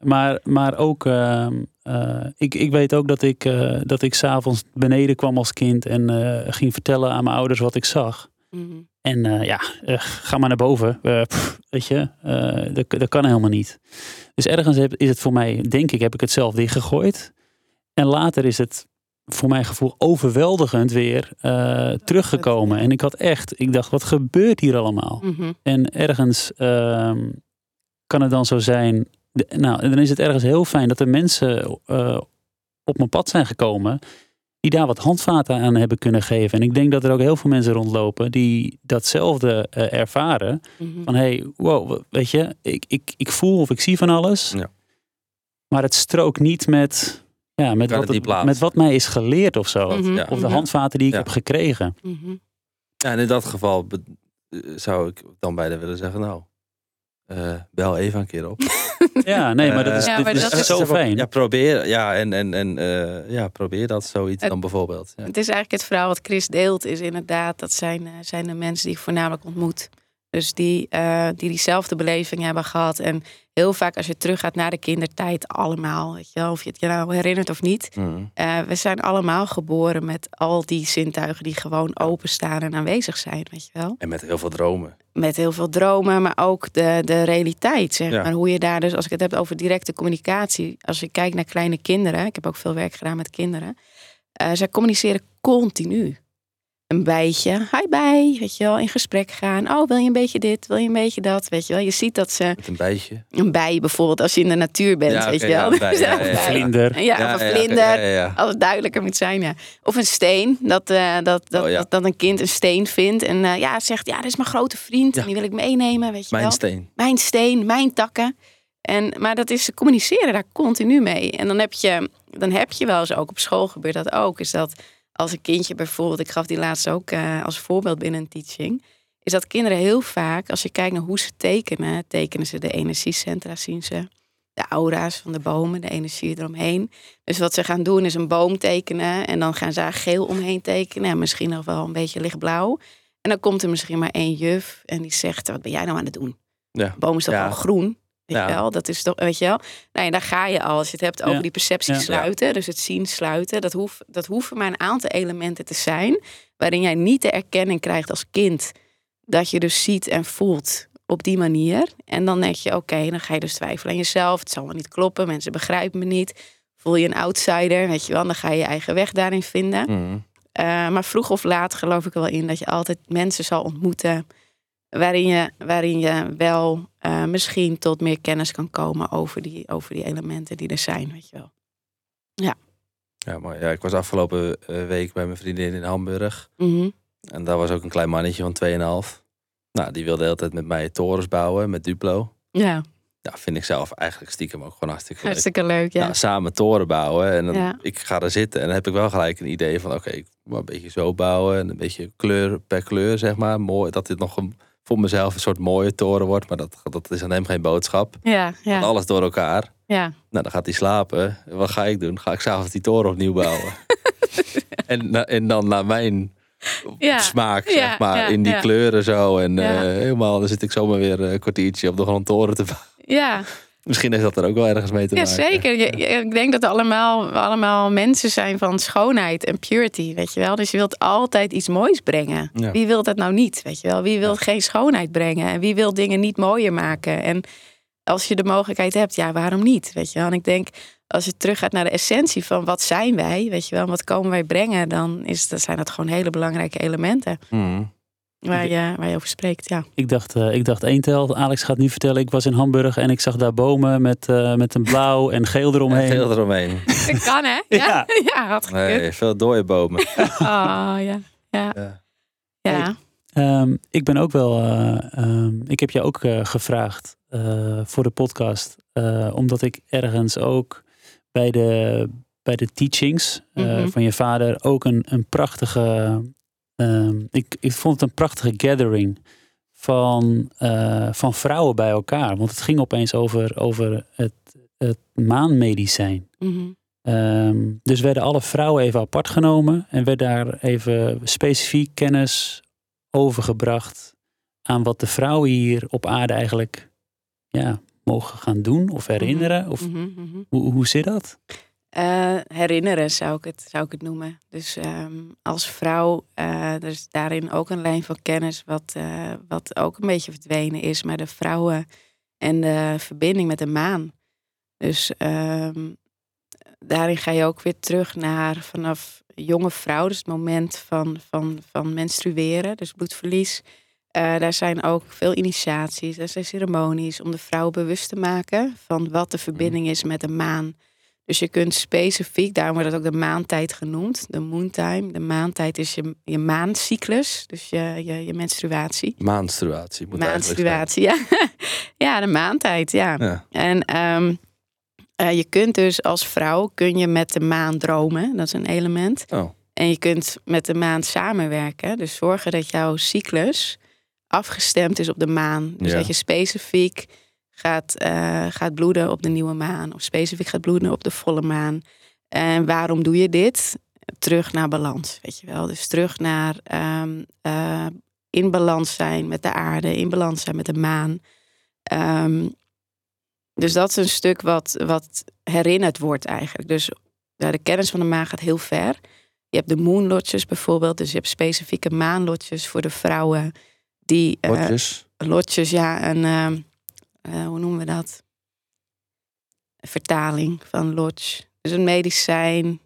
Maar, maar ook, ehm, eh, ik, ik weet ook dat ik, eh dat ik s'avonds beneden kwam als kind en eh, ging vertellen aan mijn ouders wat ik zag. Mhm. En eh, ja, eh, ga maar naar boven. Eh, pff, weet je, dat, dat kan helemaal niet. Dus ergens heb- is het voor mij, denk ik, heb ik het zelf dichtgegooid. En later is het voor mijn gevoel overweldigend weer teruggekomen. En ik had echt, ik dacht, wat gebeurt hier allemaal? Mhm. En ergens ehm, kan het dan zo zijn. de- nou, dan is het ergens heel fijn dat er mensen op mijn pad zijn gekomen. Die daar wat handvaten aan hebben kunnen geven. En ik denk dat er ook heel veel mensen rondlopen. die datzelfde eh, ervaren. Mhm. Van hey, wow, weet je, ik, ik, ik voel of ik zie van alles. Ja. Maar het strookt niet met. Ja, met, wat, het met wat mij is geleerd of zo. Mhm. Ja. Of de handvaten die ik Ja. heb gekregen. Mhm. Ja, en in dat geval be- eh, zou ik dan bijna willen zeggen, nou, eh, bel even een keer op. [laughs] Ja, nee, maar dat is, Ja, maar is dat echt is- zo fijn. Ja, probeer, ja, en, en, en eh, ja, probeer dat zoiets Het- dan bijvoorbeeld. Ja. Het is eigenlijk het verhaal wat Chris deelt, is inderdaad, dat zijn, eh, zijn de mensen die ik voornamelijk ontmoet. Dus die, eh, die diezelfde beleving hebben gehad. En heel vaak als je teruggaat naar de kindertijd, allemaal, weet je wel, of je het je nou herinnert of niet. Mhm. Eh, we zijn allemaal geboren met al die zintuigen die gewoon openstaan en aanwezig zijn, weet je wel. En met heel veel dromen. Met heel veel dromen, maar ook de, de realiteit, zeg Ja. maar. Hoe je daar dus, als ik het heb over directe communicatie, als je kijkt naar kleine kinderen, ik heb ook veel werk gedaan met kinderen, eh zij communiceren continu. Een bijtje, hi bij, weet je wel, in gesprek gaan. Oh, wil je een beetje dit, wil je een beetje dat, weet je wel. Je ziet dat ze, Met een bijtje. een bij bijvoorbeeld, als je in de natuur bent, Ja, weet je wel. [laughs] ja, een bij, ja. Vlinder. Ja, of een vlinder. ja, ja, ja. Als het duidelijker moet zijn, ja. Of een steen. Dat, eh, dat, dat, Oh, ja. dat, dat een kind een steen vindt. En eh, ja, zegt, ja, dit is mijn grote vriend. Ja. En die wil ik meenemen, weet je Mijn wel. steen. Mijn steen, mijn takken. En, maar dat is, ze communiceren daar continu mee. En dan heb, je, dan heb je wel eens, ook op school gebeurt dat ook. Is dat als een kindje bijvoorbeeld, ik gaf die laatst ook eh, als voorbeeld binnen een teaching. Is dat kinderen heel vaak, als je kijkt naar hoe ze tekenen, tekenen ze de energiecentra, zien ze de aura's van de bomen, de energie eromheen. Dus wat ze gaan doen is een boom tekenen en dan gaan ze daar geel omheen tekenen en misschien nog wel een beetje lichtblauw. En dan komt er misschien maar één juf en die zegt, wat ben jij nou aan het doen? Ja. De boom is toch Ja. al groen? Ja. wel? Dat is toch, weet je wel? Nou ja, daar ga je al. Als je het hebt over Ja. die perceptie Ja. sluiten, dus het zien sluiten, dat, hoeft dat hoeven maar een aantal elementen te zijn waarin jij niet de erkenning krijgt als kind dat je dus ziet en voelt op die manier. En dan denk je, oké, dan ga je dus twijfelen aan jezelf. Het zal wel niet kloppen, mensen begrijpen me niet. Voel je een outsider, weet je wel, dan ga je je eigen weg daarin vinden. Mhm. Eh, maar vroeg of laat geloof ik er wel in dat je altijd mensen zal ontmoeten. Waarin je, waarin je wel eh, misschien tot meer kennis kan komen over die, over die elementen die er zijn. Weet je wel. Ja, maar ja, ik was afgelopen eh, week bij mijn vriendin in Hamburg. Mhm. En daar was ook een klein mannetje van 2,5. Nou, die wilde de hele tijd met mij torens bouwen met Duplo. Ja, Ja, vind ik zelf eigenlijk stiekem ook gewoon hartstikke leuk. hartstikke leuk. Ja. Nou, samen toren bouwen. En dan, Ja. ik ga er zitten en dan heb ik wel gelijk een idee van... oké, ik moet een beetje zo bouwen en een beetje kleur per kleur, zeg maar. Mooi, dat dit nog een, voor mezelf een soort mooie toren wordt. Maar dat, dat is aan hem geen boodschap. ja, ja, Alles door elkaar. ja. Nou, dan gaat hij slapen. Wat ga ik doen? Ga ik s'avonds die toren opnieuw bouwen? [laughs] en, en dan naar mijn Ja, smaak, zeg maar. ja, in die kleuren zo. En eh, helemaal, dan zit ik zomaar weer een kwartiertje op de grond toren te bouwen. ja. Misschien heeft dat er ook wel ergens mee te Ja, maken. zeker. Je- je- ik denk dat we allemaal, allemaal mensen zijn van schoonheid en purity, weet je wel. Dus je wilt altijd iets moois brengen. Ja. Wie wil dat nou niet, weet je wel? Wie wil geen schoonheid brengen? En wie wil dingen niet mooier maken? En als je de mogelijkheid hebt, ja, waarom niet, weet je wel? En ik denk, als je teruggaat naar de essentie van wat zijn wij, weet je wel, wat komen wij brengen, dan is, dat zijn dat gewoon hele belangrijke elementen Mhm. Waar je, waar je over spreekt. Ja. Ik dacht, eh, ik dacht één tel. Alex gaat nu vertellen. Ik was in Hamburg en ik zag daar bomen met, eh, met een blauw en geel eromheen. En Veel eromheen. [laughs] Dat kan hè? Ja. [laughs] ja had gekund. Nee, veel dode bomen. [laughs] Oh, ja. Ja. Ja. ja. Ehm, ik ben ook wel. eh, ehm, ik heb je ook eh, gevraagd eh, voor de podcast. eh, omdat ik ergens ook bij de, bij de teachings eh, Mhm. van je vader ook een, een prachtige. Ehm, ik, ik vond het een prachtige gathering van, eh, van vrouwen bij elkaar. Want het ging opeens over, over het, het maanmedicijn. Mhm. Ehm, dus werden alle vrouwen even apart genomen en werd daar even specifiek kennis overgebracht aan wat de vrouwen hier op aarde eigenlijk ja, mogen gaan doen of herinneren. Of Mhm, mhm. hoe, hoe zit dat? Eh, herinneren zou ik, het, zou ik het noemen. Dus ehm, als vrouw, er is daarin ook een lijn van kennis wat, eh, wat ook een beetje verdwenen is. Maar de vrouwen en de verbinding met de maan. Dus ehm, daarin ga je ook weer terug naar vanaf jonge vrouw. Dus het moment van, van, van menstrueren, dus bloedverlies. Daar zijn ook veel initiaties, er zijn ceremonies om de vrouw bewust te maken van wat de verbinding is met de maan. Dus je kunt specifiek, daarom wordt het ook de maantijd genoemd, de moontime. De maantijd is je, je maancyclus, dus je, je, je menstruatie. Maanstruatie. Moet Maanstruatie, ja. [laughs] ja, de maantijd, ja. En ehm, eh, je kunt dus als vrouw kun je met de maan dromen, dat is een element. Oh. En je kunt met de maan samenwerken. Dus zorgen dat jouw cyclus afgestemd is op de maan. Dus Ja. dat je specifiek gaat, eh, gaat bloeden op de nieuwe maan. Of specifiek gaat bloeden op de volle maan. En waarom doe je dit? Terug naar balans, weet je wel. Dus terug naar ehm, eh, in balans zijn met de aarde. In balans zijn met de maan. Ehm, dus dat is een stuk wat, wat herinnerd wordt eigenlijk. Dus ja, de kennis van de maan gaat heel ver. Je hebt de moonlotjes bijvoorbeeld. Dus je hebt specifieke maanlotjes voor de vrouwen. Die eh, Potjes. lotjes, ja, een, eh, hoe noemen we dat? Vertaling van lodge. Dus een medicijn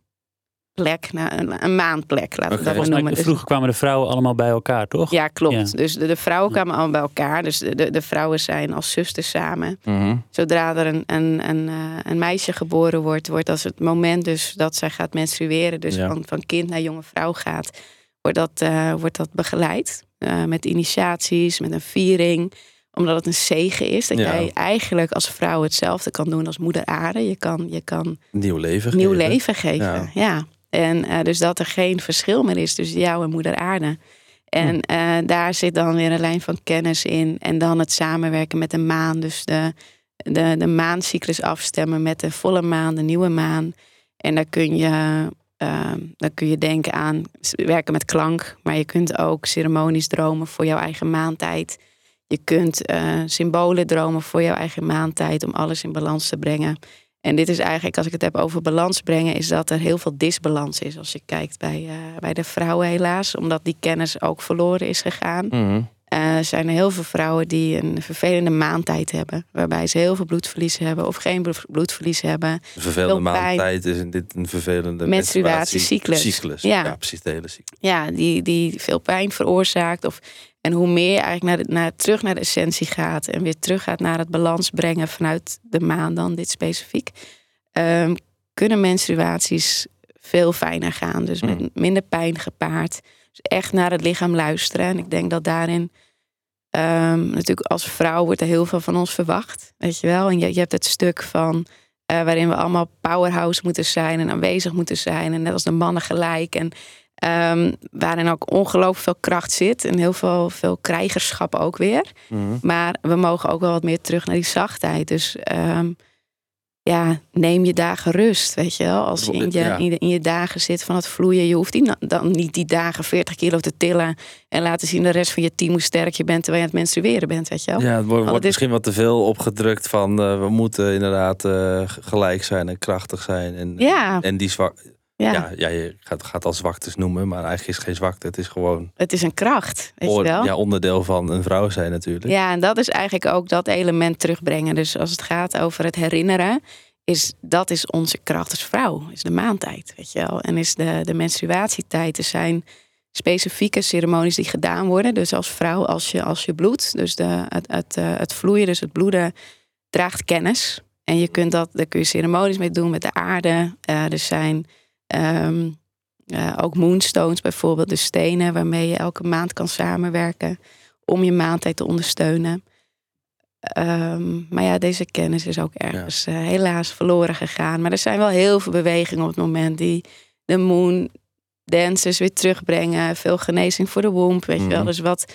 plek, nou, een, een maanplek, laten we dat maar noemen. Dus- vroeger kwamen de vrouwen allemaal bij elkaar, toch? ja, klopt. Ja. Dus de, de vrouwen Ja. kwamen allemaal bij elkaar. Dus de, de, de vrouwen zijn als zusters samen. Mhm. Zodra er een, een, een, eh, een meisje geboren wordt, wordt als het moment dus dat zij gaat menstrueren, dus Ja. van, van kind naar jonge vrouw gaat, wordt dat, eh, wordt dat begeleid. Met initiaties, met een viering. Omdat het een zegen is. Dat Ja. jij eigenlijk als vrouw hetzelfde kan doen als moeder aarde. Je kan, je kan Nieuw leven nieuw geven. leven geven. Ja. Ja. En eh, dus dat er geen verschil meer is tussen jou en moeder aarde. En eh, daar zit dan weer een lijn van kennis in. En dan het samenwerken met de maan. Dus de, de, de maancyclus afstemmen met de volle maan, de nieuwe maan. En daar kun je, eh, dan kun je denken aan werken met klank. Maar je kunt ook ceremonies dromen voor jouw eigen maantijd. Je kunt eh, symbolen dromen voor jouw eigen maantijd om alles in balans te brengen. En dit is eigenlijk, als ik het heb over balans brengen, is dat er heel veel disbalans is. Als je kijkt bij, eh, bij de vrouwen helaas, omdat die kennis ook verloren is gegaan. Eh, zijn er heel veel vrouwen die een vervelende maantijd hebben. Waarbij ze heel veel bloedverlies hebben of geen bloed- bloedverlies hebben. Een vervelende maandtijd is in dit een vervelende Menstruatiecyclus. Ja. Ja. precies de hele cyclus. Ja, die, die veel pijn veroorzaakt. Of, en hoe meer je eigenlijk naar de, naar, terug naar de essentie gaat. En weer terug gaat naar het balans brengen vanuit de maan dan dit specifiek. ehm, kunnen menstruaties veel fijner gaan. Dus met Hmm. minder pijn gepaard. Dus echt naar het lichaam luisteren. En ik denk dat daarin... ehm, natuurlijk als vrouw wordt er heel veel van ons verwacht. Weet je wel? En je, je hebt het stuk van... eh, waarin we allemaal powerhouse moeten zijn en aanwezig moeten zijn. En net als de mannen gelijk. En ehm, waarin ook ongelooflijk veel kracht zit. En heel veel, veel krijgerschap ook weer. Mhm. Maar we mogen ook wel wat meer terug naar die zachtheid. Dus ehm, ja, neem je dagen rust, weet je wel. Als je in je, Ja. in, je, in je dagen zit van het vloeien. Je hoeft die, dan niet die dagen 40 kilo te tillen... en laten zien de rest van je team hoe sterk je bent... terwijl je aan het menstrueren bent, weet je wel. Ja, het wordt, misschien wat te veel opgedrukt van eh, we moeten inderdaad eh, gelijk zijn en krachtig zijn. En, Ja. en die zwak. Ja, Ja. Ja, je gaat, gaat al zwaktes noemen, maar eigenlijk is het geen zwakte. Het is gewoon het is een kracht, weet je wel. ja, onderdeel van een vrouw zijn natuurlijk. Ja, en dat is eigenlijk ook dat element terugbrengen. Dus als het gaat over het herinneren, is dat is onze kracht als vrouw, is de maantijd, weet je wel. En is de, de menstruatietijd. Er zijn specifieke ceremonies die gedaan worden. Dus als vrouw, als je, als je bloedt, dus de, het, het, eh, het vloeien, dus het bloeden, draagt kennis. En je kunt dat, daar kun je ceremonies mee doen met de aarde. Uh, er zijn ehm, uh, ook moonstones bijvoorbeeld, de stenen waarmee je elke maand kan samenwerken om je maandtijd te ondersteunen. Um, maar ja, deze kennis is ook ergens uh, helaas verloren gegaan. Maar er zijn wel heel veel bewegingen op het moment die de moon dancers weer terugbrengen. Veel genezing voor de womb, weet mm je wel. Mhm. Dus wat,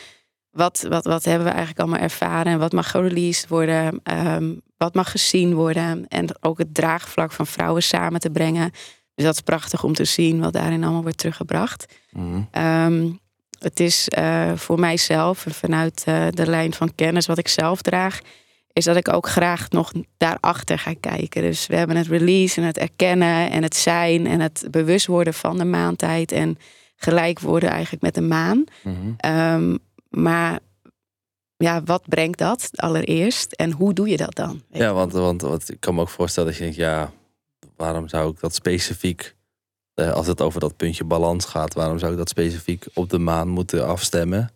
wat, wat, wat hebben we eigenlijk allemaal ervaren? En wat mag gereleased worden? Um, wat mag gezien worden? En ook het draagvlak van vrouwen samen te brengen dus dat is prachtig om te zien wat daarin allemaal wordt teruggebracht. Mm. Um, het is uh, voor mijzelf en vanuit uh, de lijn van kennis wat ik zelf draag, is dat ik ook graag nog daarachter ga kijken. Dus we hebben het release en het erkennen en het zijn en het bewust worden van de maantijd en gelijk worden eigenlijk met de maan. Mm. Um, maar ja, wat brengt dat allereerst en hoe doe je dat dan? Ja, want, want, want ik kan me ook voorstellen dat je denkt, ja, waarom zou ik dat specifiek, eh, als het over dat puntje balans gaat, waarom zou ik dat specifiek op de maan moeten afstemmen?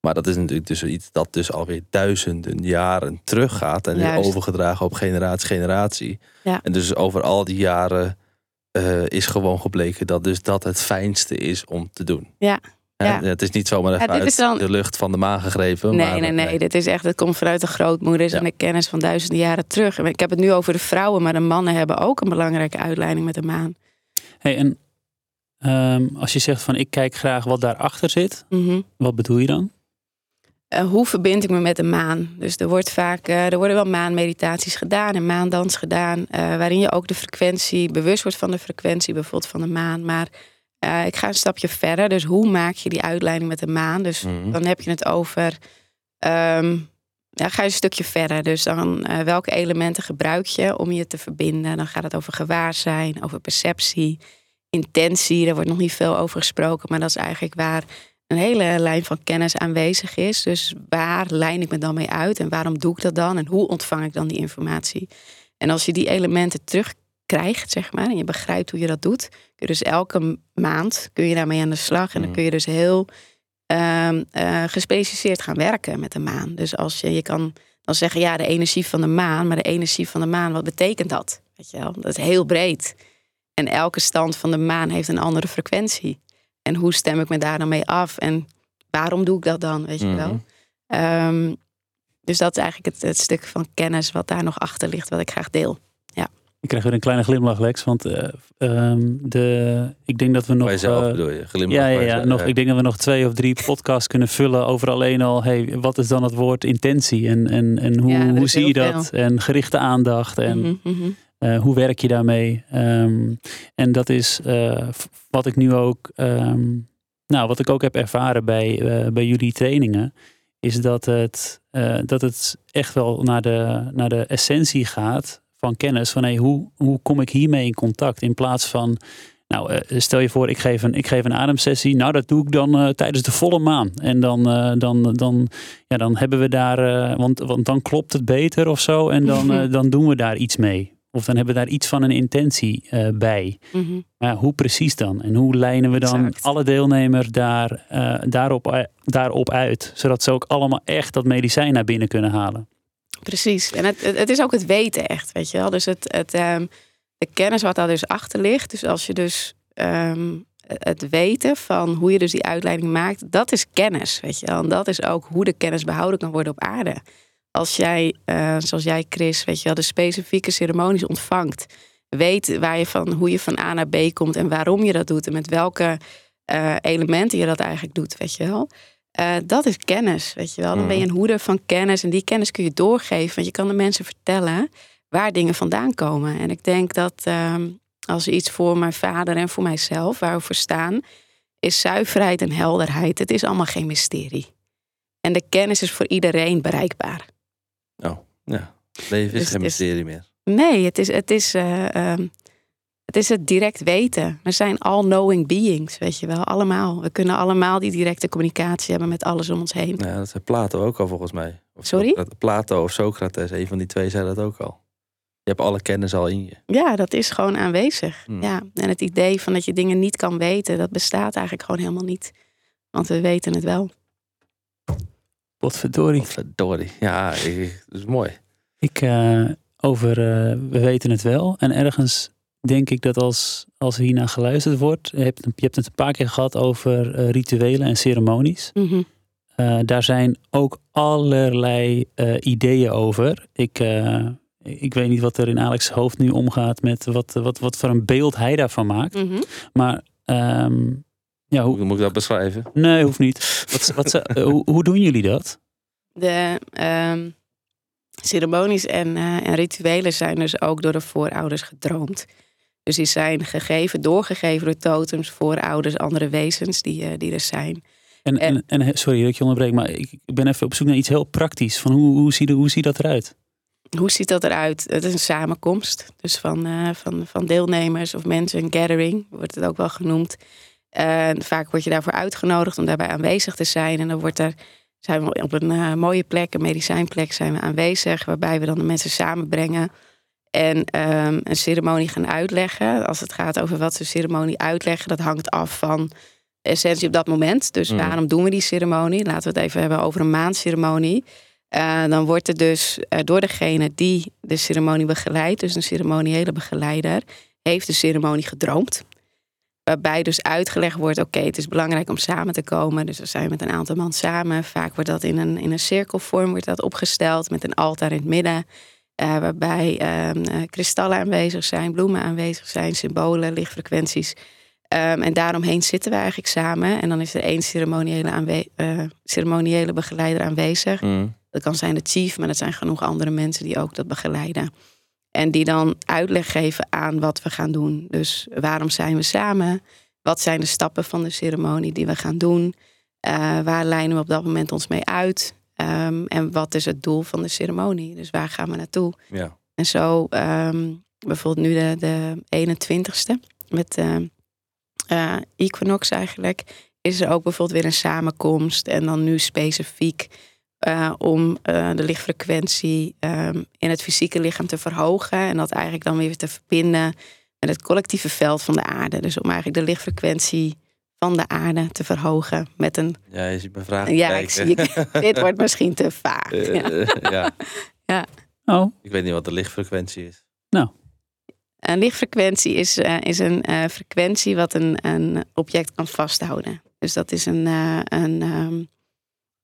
Maar dat is natuurlijk dus iets dat dus alweer duizenden jaren teruggaat en is overgedragen op generatie generatie. Ja. En dus over al die jaren uh, is gewoon gebleken dat dus dat het fijnste is om te doen. Ja. Ja. Het is niet zomaar even uit dan... de lucht van de maan gegrepen. Nee, maar, nee, nee, nee. Dit is echt, het komt vanuit de grootmoeders en de kennis van duizenden jaren terug. Ik heb het nu over de vrouwen, maar de mannen hebben ook een belangrijke uitleiding met de maan. Hey, en um, als je zegt van ik kijk graag wat daarachter zit, mm -hmm. wat bedoel je dan? Uh, hoe verbind ik me met de maan? Dus er, wordt vaak, uh, er worden wel maanmeditaties gedaan en maandans gedaan, uh, waarin je ook de frequentie, bewust wordt van de frequentie bijvoorbeeld van de maan. Maar uh, ik ga een stapje verder. Dus hoe maak je die uitleiding met de maan? Dus mm. dan heb je het over. Um, ja, ga je een stukje verder. Dus dan uh, welke elementen gebruik je om je te verbinden? Dan gaat het over gewaarzijn, over perceptie, intentie. Daar wordt nog niet veel over gesproken, maar dat is eigenlijk waar een hele lijn van kennis aanwezig is. Dus waar lijn ik me dan mee uit en waarom doe ik dat dan en hoe ontvang ik dan die informatie? En als je die elementen terug krijgt, zeg maar, en je begrijpt hoe je dat doet, kun je dus elke maand kun je daarmee aan de slag. En dan mm. kun je dus heel uh, uh, gespecialiseerd gaan werken met de maan. Dus als je, je kan dan zeggen, ja, de energie van de maan, maar de energie van de maan, wat betekent dat? Weet je wel, dat is heel breed. En elke stand van de maan heeft een andere frequentie. En hoe stem ik me daar dan mee af? En waarom doe ik dat dan? Weet je mm wel? Um, dus dat is eigenlijk het, het stuk van kennis wat daar nog achter ligt, wat ik graag deel. Ik krijg weer een kleine glimlach, Lex. Want uh, um, de, ik denk dat we nog. Zelf, uh, bedoel je? Glimlach ja, ja, ja, nog, ik denk dat we nog twee of drie podcasts kunnen vullen over alleen al. Hey, wat is dan het woord intentie? En, en, en hoe, ja, hoe zie je dat? Veel. En gerichte aandacht. En mm -hmm. uh, hoe werk je daarmee? Um, en dat is wat ik nu ook. Um, nou, wat ik ook heb ervaren bij, bij jullie trainingen. Is dat het, dat het echt wel naar de, naar de essentie gaat van kennis. Van hey, hoe, hoe kom ik hiermee in contact? In plaats van, nou, uh, stel je voor, ik geef een, ik geef een ademsessie. Nou, dat doe ik dan uh, tijdens de volle maan. En dan, uh, dan, dan, ja, dan hebben we daar, want, want dan klopt het beter of zo. En dan, dan doen we daar iets mee. Of dan hebben we daar iets van een intentie bij. Mm -hmm. Maar hoe precies dan? En hoe lijnen we dan exact. alle deelnemers daar, daarop, daarop uit? Zodat ze ook allemaal echt dat medicijn naar binnen kunnen halen. Precies. En het, het is ook het weten echt, weet je wel. Dus het, het, um, de kennis wat daar dus achter ligt. Dus als je dus um, het weten van hoe je dus die uitleiding maakt, dat is kennis, weet je wel. En dat is ook hoe de kennis behouden kan worden op aarde. Als jij, uh, zoals jij Chris, weet je wel, de specifieke ceremonies ontvangt. Weet waar je van, hoe je van A naar B komt en waarom je dat doet. En met welke uh, elementen je dat eigenlijk doet, weet je wel. Uh, dat is kennis, weet je wel. Dan ben je mhm. een hoeder van kennis en die kennis kun je doorgeven. Want je kan de mensen vertellen waar dingen vandaan komen. En ik denk dat uh, als iets voor mijn vader en voor mijzelf, waar we voor staan, is zuiverheid en helderheid. Het is allemaal geen mysterie. En de kennis is voor iedereen bereikbaar. Oh, ja. Leven is dus geen mysterie meer. Nee, het is, het is uh, het is het direct weten. We zijn all-knowing beings, weet je wel. Allemaal. We kunnen allemaal die directe communicatie hebben met alles om ons heen. Ja, dat zei Plato ook al volgens mij. Of Sorry? Plato of Socrates, een van die twee zei dat ook al. hebt alle kennis al in je. Ja, dat is gewoon aanwezig. Hmm. Ja. En het idee van dat je dingen niet kan weten, dat bestaat eigenlijk gewoon helemaal niet. Want we weten het wel. Potverdorie. Verdorie. Ja, ik- dat is mooi. Ik, eh, over, eh, we weten het wel. En ergens denk ik dat als, als hiernaar geluisterd wordt, je hebt, je hebt het een paar keer gehad over eh, rituelen en ceremonies. Mhm. Eh, daar zijn ook allerlei eh, ideeën over. Ik, eh, ik weet niet wat er in Alex' hoofd nu omgaat met wat, wat, wat voor een beeld hij daarvan maakt. Mhm. Maar ehm, ja, hoe, Hoe moet ik dat beschrijven? nee, hoeft niet. Wat, wat, [laughs] hoe, hoe doen jullie dat? De ehm, ceremonies en, eh, en rituelen zijn dus ook door de voorouders gedroomd. Dus die zijn gegeven, doorgegeven door totems, voorouders, andere wezens die, eh, die er zijn. En, en, sorry dat ik je onderbreek, maar ik, ben even op zoek naar iets heel praktisch. Van hoe, hoe, ziet, hoe ziet dat eruit? Hoe ziet dat eruit? Het is een samenkomst. Dus van, eh, van, van deelnemers of mensen, een gathering wordt het ook wel genoemd. En vaak word je daarvoor uitgenodigd om daarbij aanwezig te zijn. En dan wordt er, zijn we op een eh, mooie plek, een medicijnplek, zijn we aanwezig. Waarbij we dan de mensen samenbrengen. En ehm, een ceremonie gaan uitleggen. Als het gaat over wat ze ceremonie uitleggen, dat hangt af van essentie op dat moment. Dus Mhm. waarom doen we die ceremonie? Laten we het even hebben over een maandceremonie. Eh, dan wordt er dus eh, door degene die de ceremonie begeleidt, dus een ceremoniële begeleider, heeft de ceremonie gedroomd. Waarbij dus uitgelegd wordt, oké, het is belangrijk om samen te komen. Dus dan zijn we met een aantal man samen. Vaak wordt dat in een, in een cirkelvorm wordt dat opgesteld met een altaar in het midden. Eh, waarbij ehm, eh, kristallen aanwezig zijn, bloemen aanwezig zijn, symbolen, lichtfrequenties. Ehm, en daaromheen zitten we eigenlijk samen. En dan is er één ceremoniële, aanwe- eh, ceremoniële begeleider aanwezig. Mm. Dat kan zijn de chief, maar dat zijn genoeg andere mensen die ook dat begeleiden. En die dan uitleg geven aan wat we gaan doen. Dus waarom zijn we samen? Wat zijn de stappen van de ceremonie die we gaan doen? Waar lijnen we op dat moment ons mee uit? Ehm, en wat is het doel van de ceremonie? Dus waar gaan we naartoe? Ja. En zo, ehm, bijvoorbeeld nu de, de 21ste met eh, Equinox eigenlijk, is er ook bijvoorbeeld weer een samenkomst. En dan nu specifiek eh, om de lichtfrequentie ehm, in het fysieke lichaam te verhogen. En dat eigenlijk dan weer te verbinden met het collectieve veld van de aarde. Dus om eigenlijk de lichtfrequentie van de aarde te verhogen met een... ja, je ziet mijn vraag Ja, kijken. ik zie, ik, [laughs] dit wordt misschien te vaag. Eh, Ja. ja. Oh, Ik weet niet wat de lichtfrequentie is. Een lichtfrequentie is, eh, is een eh, frequentie wat een, een object kan vasthouden. Dus dat is een, eh, een, ehm,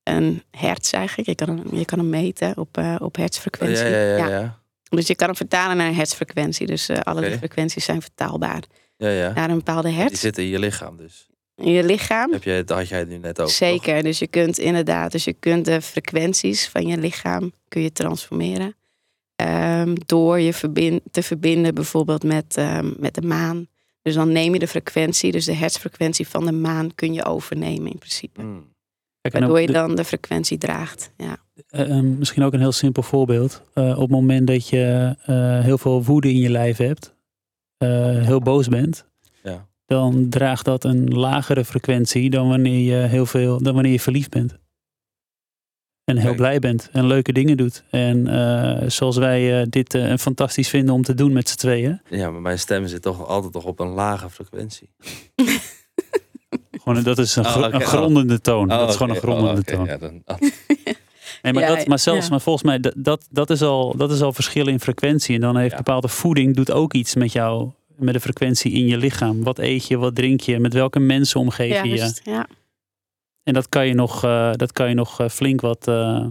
een hertz eigenlijk. Je kan hem, je kan hem meten op, eh op Oh, hertzfrequentie. ja, ja, ja, Ja. ja. Dus je kan hem vertalen naar een hertzfrequentie. Dus eh, alle Oké. lichtfrequenties zijn vertaalbaar ja, ja. naar een bepaalde Die hertz. zitten in je lichaam dus. In je lichaam. Heb je, dat had jij het nu net over. toch? Zeker, dus je kunt inderdaad, dus je kunt de frequenties van je lichaam kun je transformeren. Ehm, door je verbind, te verbinden bijvoorbeeld met, ehm, met de maan. Dus dan neem je de frequentie, dus de hertzfrequentie van de maan kun je overnemen in principe. Mm. kijk, en Waardoor je dan de frequentie draagt. Ja. eh, eh, misschien ook een heel simpel voorbeeld. Eh, op het moment dat je eh, heel veel woede in je lijf hebt, eh, heel boos bent, Ja. Dan draagt dat een lagere frequentie dan wanneer je heel veel, dan wanneer je verliefd bent. En heel blij bent en leuke dingen doet. En eh, zoals wij eh, dit eh, fantastisch vinden om te doen met z'n tweeën. ja, maar mijn stem zit toch altijd toch op een lage frequentie. [laughs] Gewoon, dat is een, Oh, een grondende toon. Oh, dat is gewoon een grondende Oh, oké. toon. Ja, dan, [laughs] Nee, maar, Ja, dat, maar zelfs, ja. maar volgens mij, dat, dat, dat, is al, dat is al verschil in frequentie. En dan heeft Ja. bepaalde voeding doet ook iets met jou, met de frequentie in je lichaam. Wat eet je, wat drink je, met welke mensen omgeef je je. Juist, ja. En dat kan je nog, eh, dat kan je nog eh, flink wat, eh,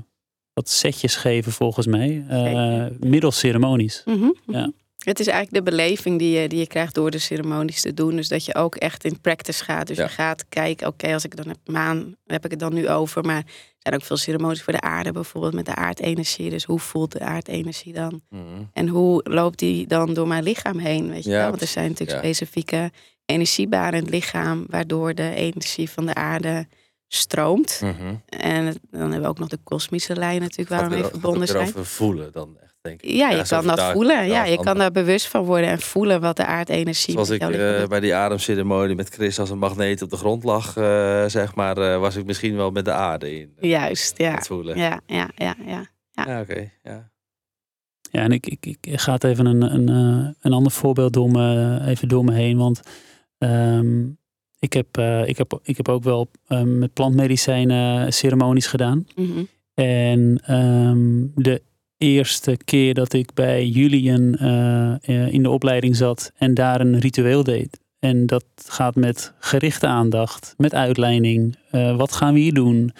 wat setjes geven volgens mij. eh, middels ceremonies. Mhm. Ja. Het is eigenlijk de beleving die je, die je krijgt door de ceremonies te doen. Dus dat je ook echt in practice gaat. Dus Ja. je gaat kijken, oké, als ik dan heb maan, heb ik het dan nu over. Maar zijn ook veel ceremonies voor de aarde, bijvoorbeeld met de aardenergie. Dus hoe voelt de aardenergie dan? mm. En hoe loopt die dan door mijn lichaam heen? Weet je Ja, wel? Want er zijn natuurlijk ja. specifieke energiebanen in het lichaam, waardoor de energie van de aarde stroomt. Mhm. En dan hebben we ook nog de kosmische lijn natuurlijk, waar we mee verbonden zijn. over voelen dan echt, denk ik. Ja, je kan dat voelen. Ja, je kan daar bewust van worden en voelen wat de aardenergie Zoals met ik eh, bij die ademceremonie met Chris als een magneet op de grond lag, eh, zeg maar, eh, was ik misschien wel met de aarde in. Juist, ja. Het voelen. Ja, ja, ja, ja. Ja, oké. ja. Ja, en ik, ik, ik ga het even een, een, eh, een ander voorbeeld door me, even door me heen. Want ehm, ik, heb, eh, ik, heb, ik heb ook wel ehm, met plantmedicijnen ceremonies gedaan. Mhm. En ehm, de eerste keer dat ik bij Julian eh, eh, in de opleiding zat en daar een ritueel deed. En dat gaat met gerichte aandacht, met uitleiding. Eh, wat gaan we hier doen?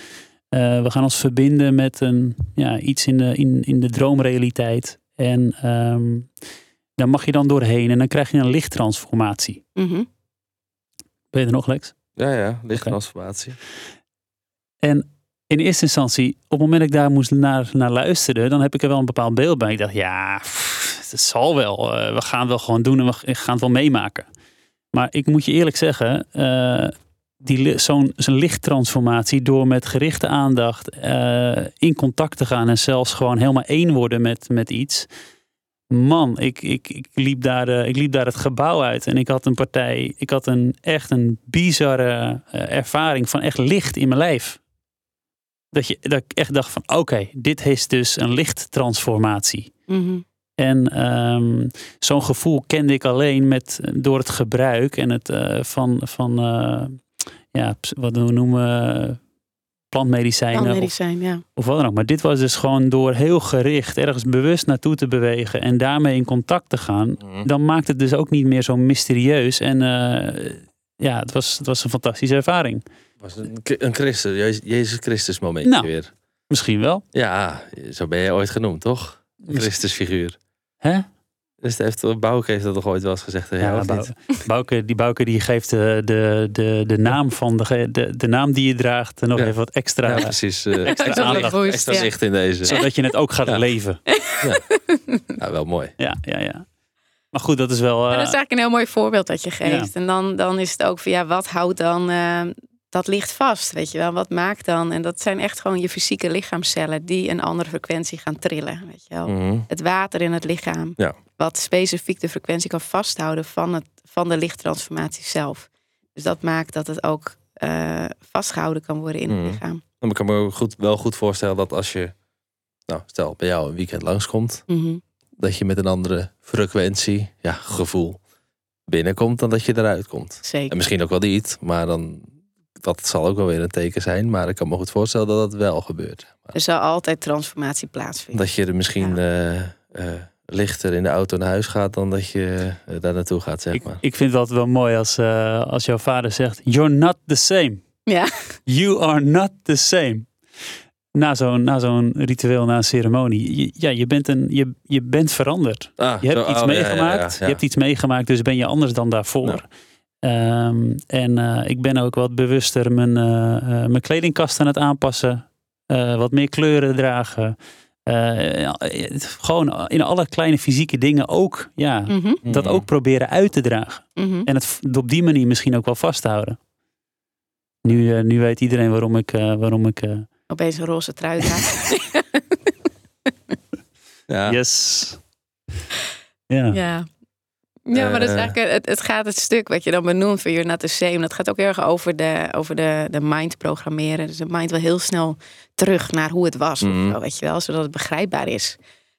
Eh, we gaan ons verbinden met een, ja, iets in de, in, in de droomrealiteit. En ehm, daar mag je dan doorheen en dan krijg je een lichttransformatie. Mhm. Ben je er nog, Lex? Ja, ja, lichttransformatie. En in eerste instantie, op het moment dat ik daar moest naar, naar luisteren, dan heb ik er wel een bepaald beeld bij. Ik dacht, ja, het zal wel. Eh, we gaan wel gewoon doen en we gaan het wel meemaken. Maar ik moet je eerlijk zeggen, eh, die zo'n lichttransformatie door met gerichte aandacht eh, in contact te gaan en zelfs gewoon helemaal één worden met, met iets. Man, ik, ik, ik, liep daar, ik liep daar het gebouw uit en ik had een partij, ik had een echt een bizarre ervaring van echt licht in mijn lijf. Dat, je, dat ik echt dacht van oké, dit is dus een lichttransformatie. Mhm. En ehm, zo'n gevoel kende ik alleen met, door het gebruik en het eh, van, van eh, ja, wat we noemen eh, plantmedicijnen of, Plantmedicijn, ja. of wat dan ook. Maar dit was dus gewoon door heel gericht ergens bewust naartoe te bewegen en daarmee in contact te gaan. Mhm. Dan maakt het dus ook niet meer zo mysterieus. En eh, ja, het was, het was een fantastische ervaring. Was een, een Christus, Jezus- Christus momentje Nou. weer. Misschien wel. Ja, zo ben je ooit genoemd, toch? Een Christusfiguur. Hè? Dus het heeft, Bouke heeft dat toch ooit wel eens gezegd? Ja, of Bou- niet? Bouke, die Bouke die geeft de, de, de, de naam van de, de, de naam die je draagt en nog Ja. even wat extra. Ja, precies. eh, [laughs] Extra extra, aandacht. boost, extra ja. zicht in deze. Zodat je het ook gaat [laughs] Ja. leven. Ja, wel mooi. Ja, ja, ja. Maar goed, dat is wel. Maar eh, dat is eigenlijk een heel mooi voorbeeld dat je geeft. En dan, dan is het ook van ja, wat houdt dan eh, dat licht vast? Weet je wel, wat maakt dan? En dat zijn echt gewoon je fysieke lichaamcellen die een andere frequentie gaan trillen. Weet je wel. Mhm. Het water in het lichaam, Ja. wat specifiek de frequentie kan vasthouden van, het, van de lichttransformatie zelf. Dus dat maakt dat het ook eh, vastgehouden kan worden in Mhm. het lichaam. Dan kan ik me goed, wel goed voorstellen dat als je, nou, stel bij jou een weekend langskomt, Mhm. dat je met een andere frequentie, ja, gevoel binnenkomt dan dat je eruit komt. En Zeker. misschien ook wel niet, maar dan, dat zal ook wel weer een teken zijn. Maar ik kan me goed voorstellen dat dat wel gebeurt. Er zal altijd transformatie plaatsvinden. Dat je er misschien eh, eh, lichter in de auto naar huis gaat dan dat je eh, daar naartoe gaat, zeg ik, maar. ik vind altijd wel mooi als, eh, als jouw vader zegt: You're not the same. Ja. You are not the same. Na zo'n, na zo'n ritueel, na een ceremonie. Je- ja, je bent, een, je, je bent veranderd. Ah, Je hebt zo, iets oh, ja, ja, meegemaakt. ja, Je hebt iets meegemaakt, dus ben je anders dan daarvoor. Ja. Ehm, en eh, ik ben ook wat bewuster mijn, eh, eh, mijn kledingkast aan het aanpassen. Eh, wat meer kleuren dragen. Eh, gewoon in alle kleine fysieke dingen ook. Ja, Mhm. dat ook proberen uit te dragen. Mhm. En het op die manier misschien ook wel vasthouden. Nu, nu weet iedereen waarom ik, eh, waarom ik eh, Opeens een roze trui draagt. [laughs] [laughs] Ja. yes. Ja. Ja. Ja, maar dat is Eh. eigenlijk, het, het gaat het stuk wat je dan benoemt voor You're Not The Same. Dat gaat ook erg over de, over de, de mind programmeren. Dus de mind wil heel snel terug naar hoe het was. Mhm. Of zo, weet je wel, zodat het begrijpbaar is.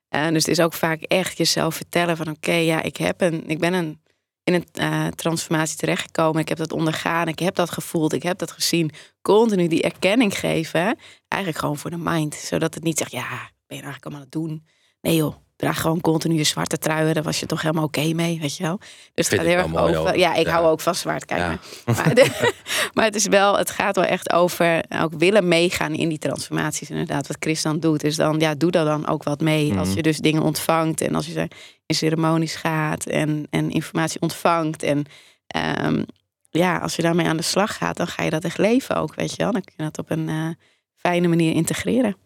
En dus het is ook vaak echt jezelf vertellen van... Oké, ja, ik, heb een, ik ben een, in een eh, transformatie terechtgekomen. Ik heb dat ondergaan. Ik heb dat gevoeld. Ik heb dat gezien. Continu die erkenning geven. Eigenlijk gewoon voor de mind. Zodat het niet zegt, ja, ben je nou eigenlijk allemaal aan het doen? Nee joh, draag gewoon continu je zwarte truien. Daar was je toch helemaal oké mee, weet je wel. Dus het gaat heel erg mooi, over... Ja, ik Ja. hou ook van zwart, kijk Ja. maar. Maar, de- [laughs] maar het is wel, het gaat wel echt over ook willen meegaan in die transformaties. Inderdaad, wat Chris dan doet, is dan, ja, doe daar dan ook wat mee. Als Mhm. je dus dingen ontvangt en als je in ceremonies gaat en, en informatie ontvangt. En ehm, ja, als je daarmee aan de slag gaat, dan ga je dat echt leven ook, weet je wel. Dan kun je dat op een eh, fijne manier integreren.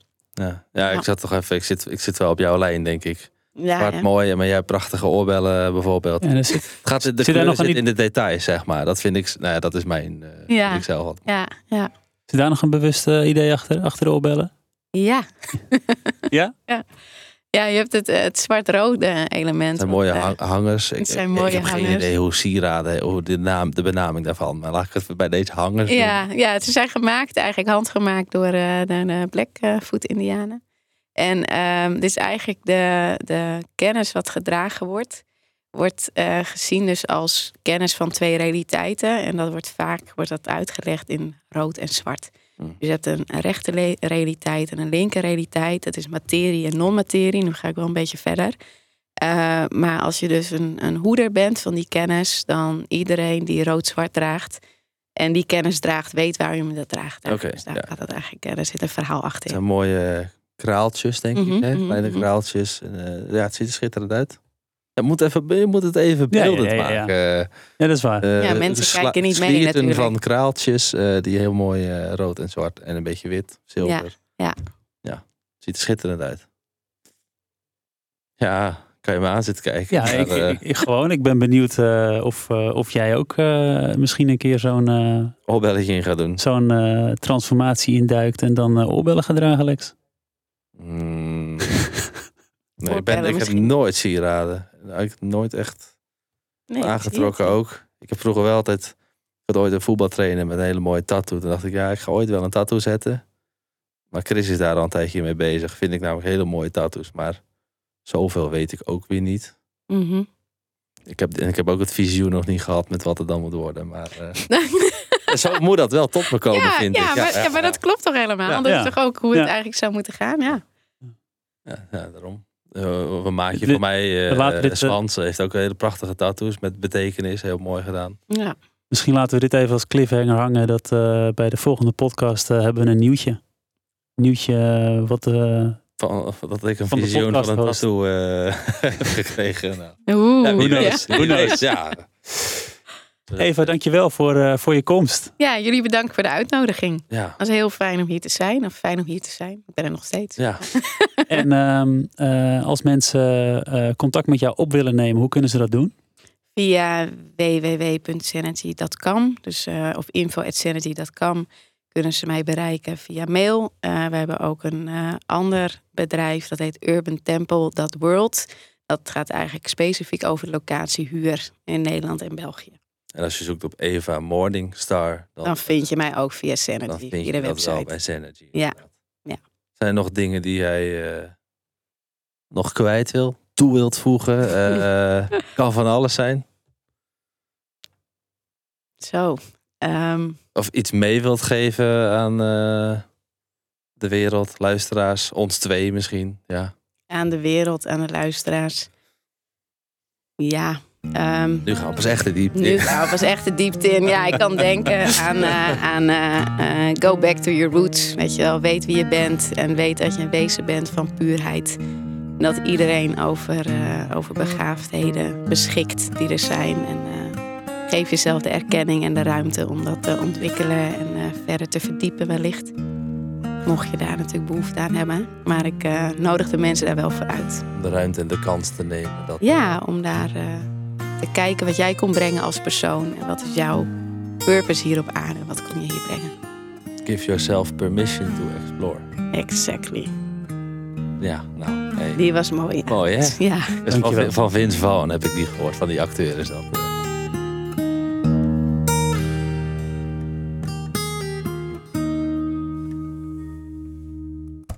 Ja. ja, Ja. ik zat toch even, ik zit, ik zit wel op jouw lijn, denk ik. Ja, Zwart ja. mooi, maar jij hebt prachtige oorbellen bijvoorbeeld. Er zit, Het gaat, de nog zit een- in de details, zeg maar. Dat vind ik, nou ja, dat is mijn, eh Ja. ik zelf ja, ja. zit daar nog een bewust eh, idee achter, achter de oorbellen? Ja. [laughs] Ja? ja. Ja, je hebt het, eh, het zwart-rode element. Het zijn mooie hang- hangers. Ik, het zijn ik- mooie ik heb geen hangers. idee hoe sieraden, hoe de, naam, de benaming daarvan. Maar laat ik het bij deze hangers doen. Ja, ja, ze zijn gemaakt, eigenlijk handgemaakt door eh, de, de Blackfoot-Indianen. En dit is eigenlijk de, de kennis wat gedragen wordt. Wordt eh, gezien dus als kennis van twee realiteiten. En dat wordt vaak wordt dat uitgelegd in rood en zwart. Dus je hebt een, een rechte realiteit en een linker realiteit. Dat is materie en non-materie. Nu ga ik wel een beetje verder. Eh, maar als je dus een, een hoeder bent van die kennis, dan iedereen die rood-zwart draagt en die kennis draagt, weet waarom je dat draagt. Oké, dus daar ja. gaat het eigenlijk, eh, er zit een verhaal Het achter. zijn mooie kraaltjes, denk Mhm, ik. Hè? mhm, Kleine mhm. kraaltjes. En, eh, ja, het ziet er schitterend uit. Je moet, even, je moet het even Ja, ja, beeldend ja, ja. maken. Ja, dat is waar. Eh, Ja, mensen sla- kijken niet mee natuurlijk. van kraaltjes, eh, die heel mooi eh, rood en zwart en een beetje wit, zilver. ja. Ja, ziet er schitterend uit. Ja, kan je me aan zitten kijken. Ja, Maar, ik, ik- ik- gewoon. Ik ben benieuwd eh, of, eh, of jij ook eh, misschien een keer zo'n eh, oorbelletje in gaat doen. zo'n eh, transformatie induikt en dan oorbellen gaat dragen, Lex. Mm. [laughs] Nee, ik, ben, ik heb nooit sieraden. Ik heb nooit echt Nee, aangetrokken ook. Ik heb vroeger wel altijd... Ik had ooit een voetbaltrainer met een hele mooie tattoo. Toen dacht ik, ja, ik ga ooit wel een tattoo zetten. Maar Chris is daar al een tijdje mee bezig. Vind ik namelijk hele mooie tattoos. Maar zoveel weet ik ook weer niet. Mhm. Ik heb, en ik heb ook het visioen nog niet gehad met wat het dan moet worden. Maar eh, [laughs] zo moet dat wel tot me komen, ja, vind ja, ik. maar, ja, maar dat klopt toch helemaal? Ja. Dat Ja. is toch ook hoe het Ja. eigenlijk zou moeten gaan? Ja. Ja, ja, daarom. Eh, een maatje Dit- van mij, uh, dit, eh, heeft ook hele prachtige tattoos met betekenis. Heel mooi gedaan. ja. Misschien laten we dit even als cliffhanger hangen. Dat eh, bij de volgende podcast hebben we een nieuwtje. Nieuwtje wat... eh, Van, dat ik een Van visioen van een tattoo eh, [laughs] heb gekregen. Nou. Oeh, Ja, wie knows? weet, wie knows? weet, Ja. Eva, dankjewel voor, eh, voor je komst. Ja, jullie bedankt voor de uitnodiging. Ja. Het was heel fijn om hier te zijn. Of fijn om hier te zijn. Ik ben er nog steeds. ja. [laughs] En ehm, eh, als mensen eh, contact met jou op willen nemen, hoe kunnen ze dat doen? Via www.synergy.com. Dus, eh, of info.synergy.com kunnen ze mij bereiken via mail. Eh, we hebben ook een eh, ander bedrijf. Dat heet urbantemple.world. Dat gaat eigenlijk specifiek over locatiehuur in Nederland en België. En als je zoekt op Eva Morningstar, dan, Dan vind je mij ook via dan Synergy, vind via je wel website. bij Synergy. Ja. Ja. Zijn er nog dingen die jij eh, nog kwijt wil, toe wilt voegen? [laughs] Eh, kan van alles zijn. Zo. ehm, Of iets mee wilt geven aan eh, de wereld, luisteraars, ons twee misschien. Ja. aan de wereld, aan de luisteraars. Ja. Ehm, Nu gaan we pas echt de diepte Nu in. gaan we pas echt de diepte in. Ja, ik kan denken aan, eh, aan eh, eh, go back to your roots. Weet je wel, weet wie je bent en weet dat je een wezen bent van puurheid. En dat iedereen over, over begaafdheden beschikt die er zijn. En geef jezelf de erkenning en de ruimte om dat te ontwikkelen en verder te verdiepen wellicht. Mocht je daar natuurlijk behoefte aan hebben. Maar ik nodig de mensen daar wel voor uit. Om de ruimte en de kans te nemen. Dat, Ja, om daar te kijken wat jij kon brengen als persoon. En wat is jouw purpose hier op aarde? Wat kun je hier brengen? Give yourself permission to explore. Exactly. Ja, nou, hey. Die was mooi. mooi hè? Ja. Dankjewel. van, van Vince Vaughn heb ik die gehoord, van die acteur is dat.